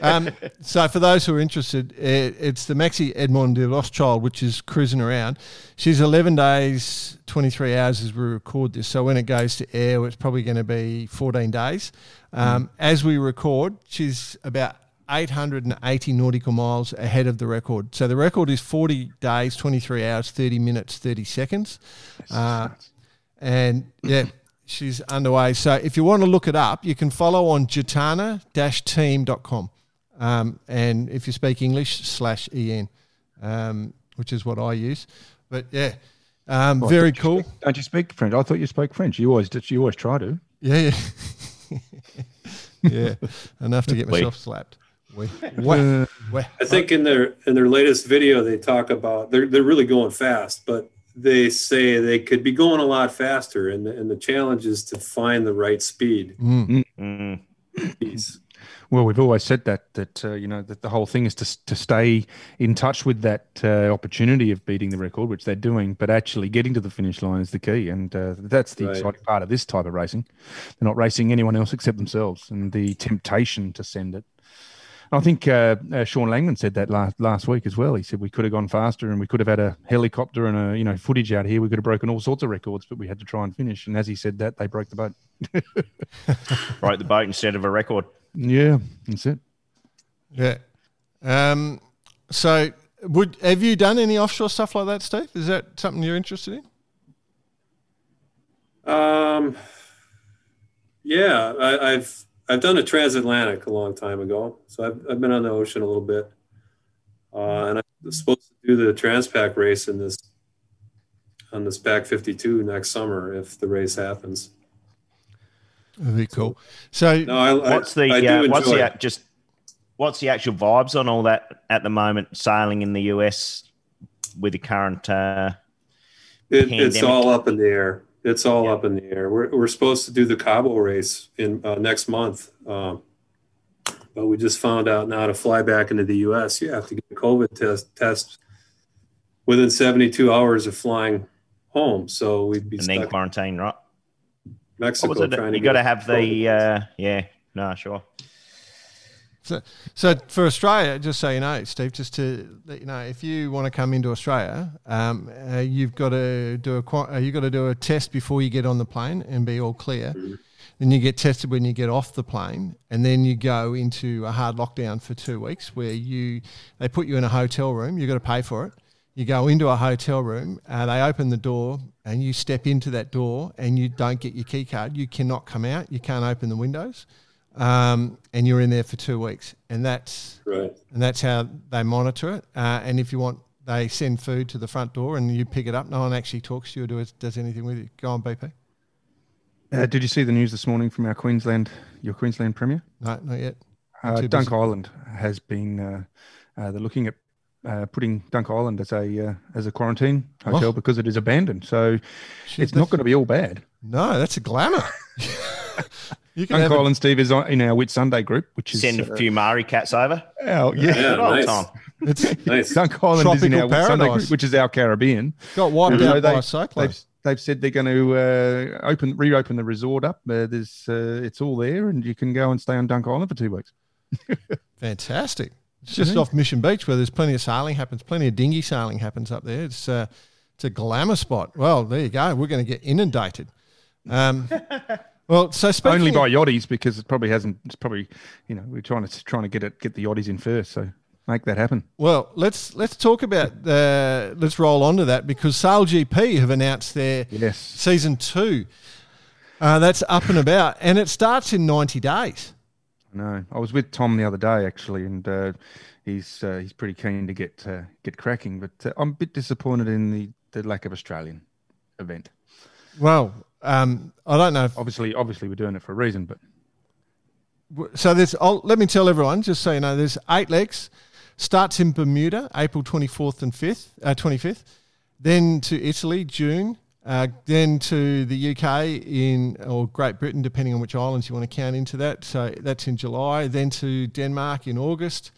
um, so for those who are interested, it, it's the Maxi Edmond de Rothschild, which is cruising around. She's 11 days, 23 hours as we record this. So when it goes to air, it's probably going to be 14 days. Um, As we record, she's about 880 nautical miles ahead of the record. So the record is 40 days, 23 hours, 30 minutes, 30 seconds. Uh, and yeah, she's underway. So if you want to look it up, you can follow on gitana-team.com. Um, and if you speak English, slash EN, um, which is what I use. But yeah, um, Oh, very you cool. speak- don't you speak French? I thought you spoke French. You always did. You always try to. Yeah, yeah. yeah, enough to get myself slapped. Ouais. Ouais. I think in their in their latest video they talk about they're they're really going fast, but they say they could be going a lot faster, and the, and the challenge is to find the right speed. Mm. Piece. Well, we've always said that that uh, you know that the whole thing is to to stay in touch with that uh, opportunity of beating the record, which they're doing, but actually getting to the finish line is the key, and uh, that's the Right. exciting part of this type of racing. They're not racing anyone else except themselves, and the temptation to send it. I think uh, uh, Sean Langman said that last last week as well. He said we could have gone faster, and we could have had a helicopter and a you know footage out here. We could have broken all sorts of records, but we had to try and finish. And as he said that, they broke the boat. Broke the boat instead of a record. Yeah, that's it. Yeah. Um, so, would have you done any offshore stuff like that, Steve? Is that something you're interested in? Um, yeah, I, I've I've done a transatlantic a long time ago, so I've I've been on the ocean a little bit, uh, and I'm supposed to do the Transpac race in this on this Pac 52 next summer if the race happens. Very cool. So, No, I, What's the I, I uh, what's the it. just what's the actual vibes on all that at the moment? Sailing in the US with the current. Uh, It, it's all up in the air. It's all up in the air. We're, we're supposed to do the Cabo race in uh, next month, um, but we just found out now to fly back into the U.S. You have to get a COVID test test within 72 hours of flying home. So we'd be and stuck then in quarantine, right? Mexico What trying to You got to have the uh, yeah. No, sure. So, so for Australia, just so you know, Steve, just to let you know, if you want to come into Australia, um, uh, you've got to do a uh, you've got to do a test before you get on the plane and be all clear. Then you get tested when you get off the plane, and then you go into a hard lockdown for two weeks, where you they put you in a hotel room. You've got to pay for it. You go into a hotel room, uh, they open the door, and you step into that door, and you don't get your key card. You cannot come out. You can't open the windows, um, and you're in there for two weeks. And that's Right. and that's how they monitor it. Uh, and if you want, they send food to the front door, and you pick it up. No one actually talks to you or does, does anything with it. Go on, BP. Uh, did you see the news this morning from our Queensland, your Queensland Premier? No, not yet. Uh, Dunk busy. Island has been. Uh, uh, they're looking at uh, putting Dunk Island as a uh, as a quarantine hotel Oh. because it is abandoned. So Shit, it's not going to be all bad. No, that's a glamour. you can Dunk have a- Island, Steve, is on- in our Whitsunday group, which is Send uh, a few Maori cats over. our, yeah. Yeah, nice. time. it's Nice. Dunk Island is in our Whitsunday paradise. group, which is our Caribbean. got wiped So out by they- a cyclone. They've, they've said they're going to uh, open reopen the resort up. Uh, there's uh, it's all there, and you can go and stay on Dunk Island for two weeks. Fantastic. It's just Yeah. off Mission Beach where there's plenty of sailing happens, plenty of dinghy sailing happens up there. It's uh, it's a glamour spot. Well, there you go. We're going to get inundated. Um, well, so Only by yachties because it probably hasn't. It's probably you know we're trying to trying to get it get the yachties in first. So make that happen. Well, let's let's talk about the let's roll on to that because Sail GP have announced their Yes. season two. Uh, that's up and about, and it starts in ninety days. No, I was with Tom the other day actually, and uh, he's uh, he's pretty keen to get uh, get cracking. But uh, I'm a bit disappointed in the, the lack of Australian event. Well, um, I don't know. If, Obviously, obviously we're doing it for a reason, but so there's. I'll, let me tell everyone, just so you know, there's eight legs. Starts in Bermuda, April 24th and 5th, uh, 25th. Then to Italy, June. Uh, then to the UK in or Great Britain, depending on which islands you want to count into that. So that's in July. Then to Denmark in August.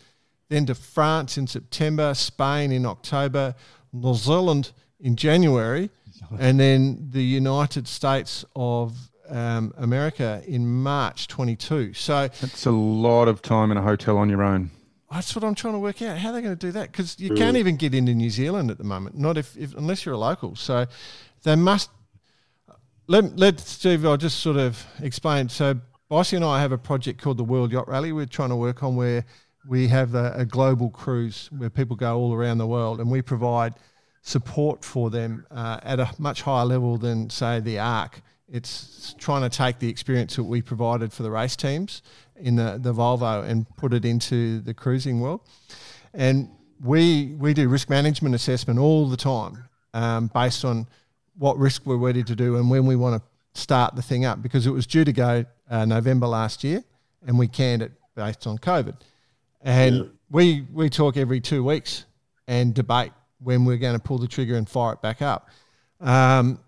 Then to France in September. Spain in October. New Zealand in January, and then the United States of um, America in March 22. So it's a lot of time in a hotel on your own. that's what I'm trying to work out. How they're going to do that? Because you can't even get into New Zealand at the moment, not if, if unless you're a local. So they must. Let let Steve. I'll just sort of explain. So Bossy and I have a project called the World Yacht Rally. We're trying to work on where we have a, a global cruise where people go all around the world, and we provide support for them uh, at a much higher level than say the Arc. It's trying to take the experience that we provided for the race teams in the, the Volvo and put it into the cruising world. And we we do risk management assessment all the time um, based on what risk we're ready to do and when we want to start the thing up because it was due to go uh, November last year and we canned it based on COVID. And we we talk every two weeks and debate when we're going to pull the trigger and fire it back up. Um,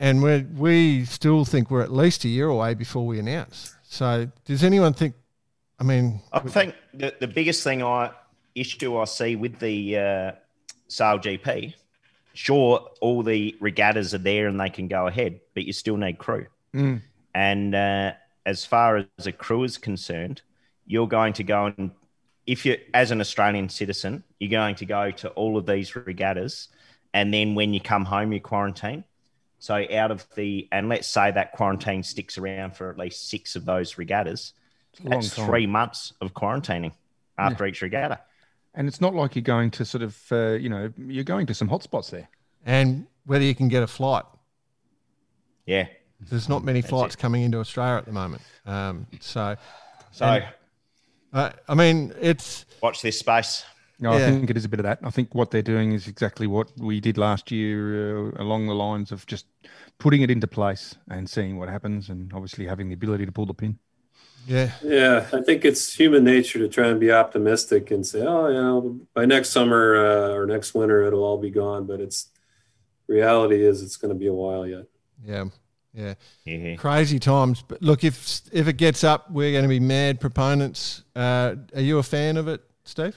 and we we still think we're at least a year away before we announce. So does anyone think? I mean, I think the, the biggest thing I issue I see with the uh, Sail GP, sure, all the regattas are there and they can go ahead, but you still need crew. Mm. And uh, as far as a crew is concerned, you're going to go and if you, as an Australian citizen, you're going to go to all of these regattas, and then when you come home, you quarantine. So out of the, and let's say that quarantine sticks around for at least six of those regattas. That's time. three months of quarantining after each regatta. And it's not like you're going to sort of, uh, you know, you're going to some hotspots there. and whether you can get a flight. Yeah. There's not many flights coming into Australia at the moment. Um, so, So And- uh, I mean, it's watch this space. No, Yeah. I think it is a bit of that. I think what they're doing is exactly what we did last year, uh, along the lines of just putting it into place and seeing what happens, and obviously having the ability to pull the pin. yeah, Yeah, I think it's human nature to try and be optimistic and say, oh, you know, by next summer uh, or next winter, it'll all be gone. But it's reality is it's going to be a while yet. yeah, yeah. Yeah. Crazy times. But look, if if it gets up, we're going to be mad proponents. Uh, are you a fan of it, Steve?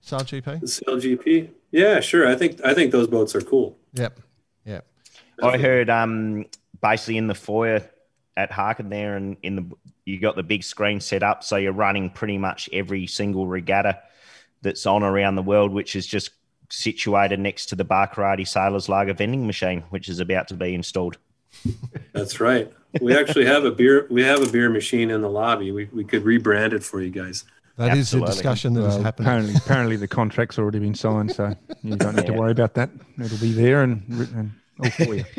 Sail GP. The Sail GP, yeah, sure. I think I think those boats are cool. Yep, yep. I heard um basically in the foyer at Harken there and in the you got the big screen set up so you're running pretty much every single regatta that's on around the world which is just situated next to the Barcarati Sailors Lager vending machine which is about to be installed. That's right. We actually have a beer. We have a beer machine in the lobby. We we could rebrand it for you guys. That is the Absolutely. discussion that has happened. apparently, apparently the contract's already been signed, so you don't need to worry about that. It'll be there and written and all for you.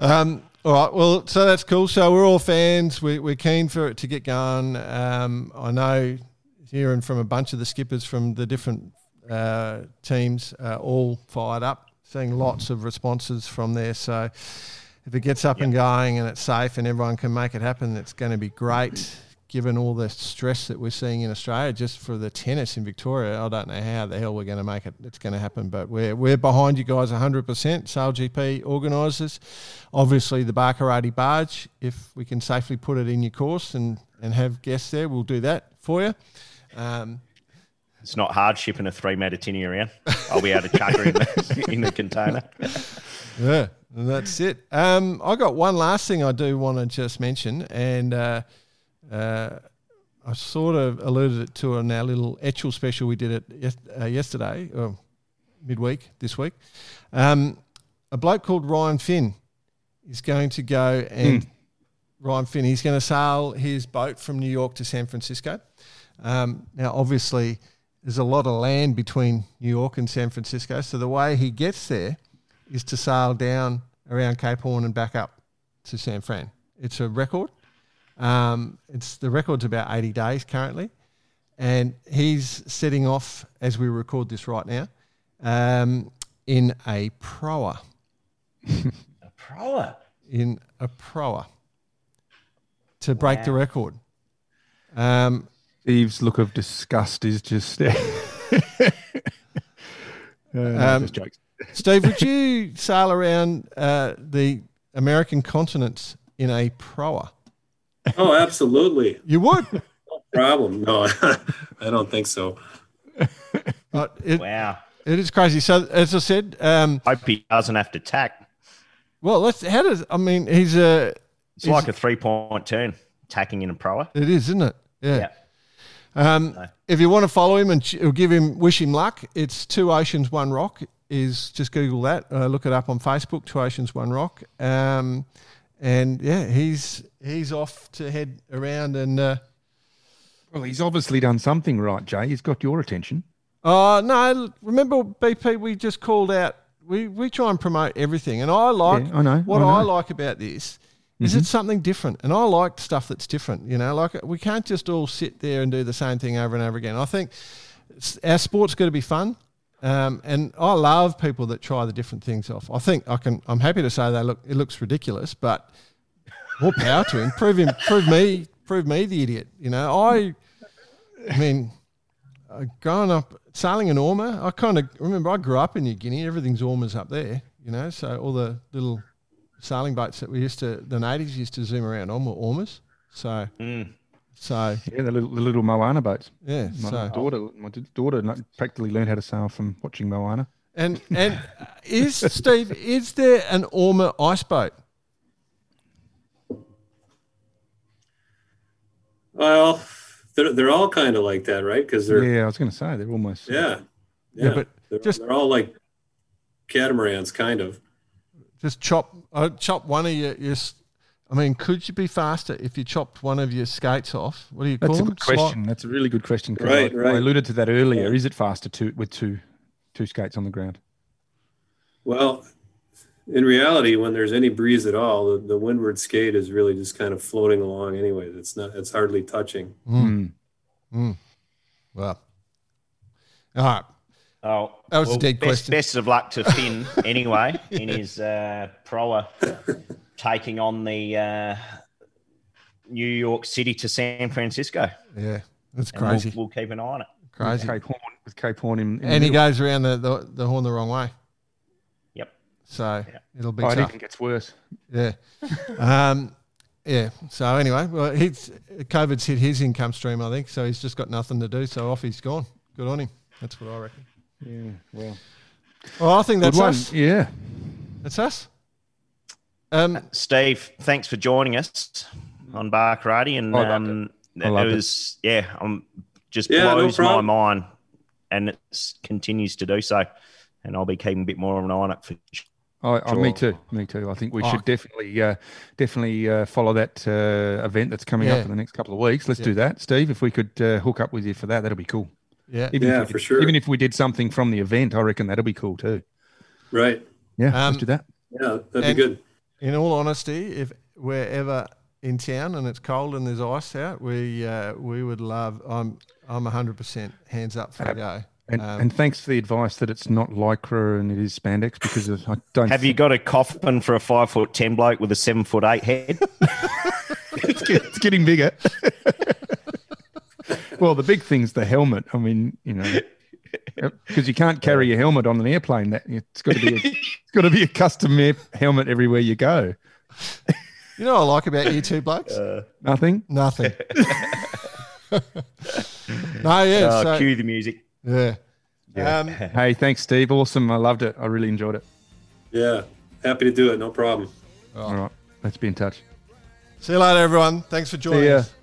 Um, all right. Well, so that's cool. So we're all fans. We, we're keen for it to get going. Um, I know hearing from a bunch of the skippers from the different uh, teams uh, all fired up, seeing lots of responses from there. So if it gets up and going and it's safe and everyone can make it happen, it's going to be great. Given all the stress that we're seeing in Australia, just for the tennis in Victoria, I don't know how the hell we're going to make it. It's going to happen, but we're we're behind you guys 100%. Sail GP organisers, obviously the Barkarati barge. If we can safely put it in your course and and have guests there, we'll do that for you. Um, It's not hard shipping a three metre tinny around. I'll be able to chuck her in the, in the container. Yeah, and that's it. Um, I got one last thing I do want to just mention, and uh, uh, I sort of alluded it to in our little Etchell special we did it uh, yesterday, or midweek this week. Um, a bloke called Ryan Finn is going to go and Ryan Finn. He's going to sail his boat from New York to San Francisco. Um, now, obviously, there's a lot of land between New York and San Francisco, so the way he gets there is to sail down around Cape Horn and back up to San Fran. It's a record. Um, it's the record's about 80 days currently, and he's setting off as we record this right now um, in a proa. A proa. In a proa to break the record. Um, Steve's look of disgust is just. uh, Um, just jokes. Steve, would you sail around uh, the American continents in a proa? Oh, absolutely. You would. No problem. No, I don't think so. It, Wow. it is crazy. So, as I said, um, Hope he doesn't have to tack. well, let's. How does? I mean, he's a. It's like a three point turn, tacking in a proa. It is, isn't it? Yeah. Yeah. Um, No. if you want to follow him and ch- give him, wish him luck. It's Two Oceans One Rock. Is just Google that. Uh, look it up on Facebook. Two Oceans One Rock. Um, and yeah, he's he's off to head around and. Uh, Well, he's obviously done something right, Jay. He's got your attention. Oh no! Remember, BP, we just called out. We we try and promote everything, and I like. Yeah, I know, What I I, like about this is it's something different, and I like stuff that's different. You know, like we can't just all sit there and do the same thing over and over again. I think our sport's got to be fun, um, and I love people that try the different things off. I think I can. I'm happy to say they look. It looks ridiculous, but more power to him. Prove him. Prove me. Prove me the idiot. You know, I. I mean, uh, growing up sailing an Orma, I kind of remember I grew up in New Guinea. Everything's Ormas up there, you know. So all the little sailing boats that we used to, the natives used to zoom around on were Ormas. So, Mm. So Yeah, the little, the little Moana boats. yeah. My So daughter, my daughter practically learned how to sail from watching Moana. and and is Steve? Is there an Orma ice boat? Well, they're, they're all kind of like that, right? Because they're Yeah, I was going to say they're almost. yeah, Yeah, but they're, just- they're all like catamarans, kind of. Just chop, uh, chop one of your, your. S- I mean, could you be faster if you chopped one of your skates off? What do you call That's a them? good question. That's a really good question. Right, I, right. I alluded to that earlier. Is it faster to, with two two skates on the ground? Well, in reality, when there's any breeze at all, the, the windward skate is really just kind of floating along. Anyways, it's not. It's hardly touching. Mm. Mm. Well, all right. Oh, That was a dead best, question. Best of luck to Finn anyway in his uh, proa taking on the uh, New York City to San Francisco. Yeah, that's And we'll- crazy. We'll, keep an eye on it. crazy. Cape Horn with Cape Horn in. in and he goes around the, the, the horn the wrong way. Yep. So Yeah. it'll be Oh, it tough. even gets worse. Yeah. um, yeah. So anyway, well, he's COVID's hit his income stream, I think. So he's just got nothing to do. So off he's gone. Good on him. That's what I reckon. Yeah, well, Well, I think that's one. us. Yeah, That's us. Um, Steve, thanks for joining us on Bar Karate. And I loved um, I it loved it. was, yeah, um, just Yeah, no blows my mind. And it continues to do so. And I'll be keeping a bit more of an eye on it for I, I, me too. Me too. I think we Oh. should definitely, uh, definitely uh, follow that uh, event that's coming Yeah. up in the next couple of weeks. Let's Yeah. do that, Steve. If we could uh, hook up with you for that, that'll be cool. Yeah. Even Yeah, if we for did- sure. Even if we did something from the event, I reckon that'll be cool too. Right. Yeah, Um, let's do that. Yeah, that'd And- be good. In all honesty, if we're ever in town and it's cold and there's ice out, we uh, we would love. I'm I'm 100 percent hands up for a go. And, um, and thanks for the advice that it's not lycra and it is spandex because of, I don't. Have you got a coffin for a five foot ten bloke with a seven foot eight head? it's, get- it's getting bigger. well, the big thing's the helmet. I mean, you know, because you can't carry your helmet on an airplane. That it's got to be a, it's got to be a custom air helmet everywhere you go. You know what I like about you two blokes? Nothing. Nothing. no, yeah, Uh, so, cue the music. yeah. Um, Hey, thanks, Steve. Awesome. I loved it. I really enjoyed it. Yeah. Happy to do it. No problem. All right, let's be in touch. see you later, everyone. Thanks for joining See ya. us.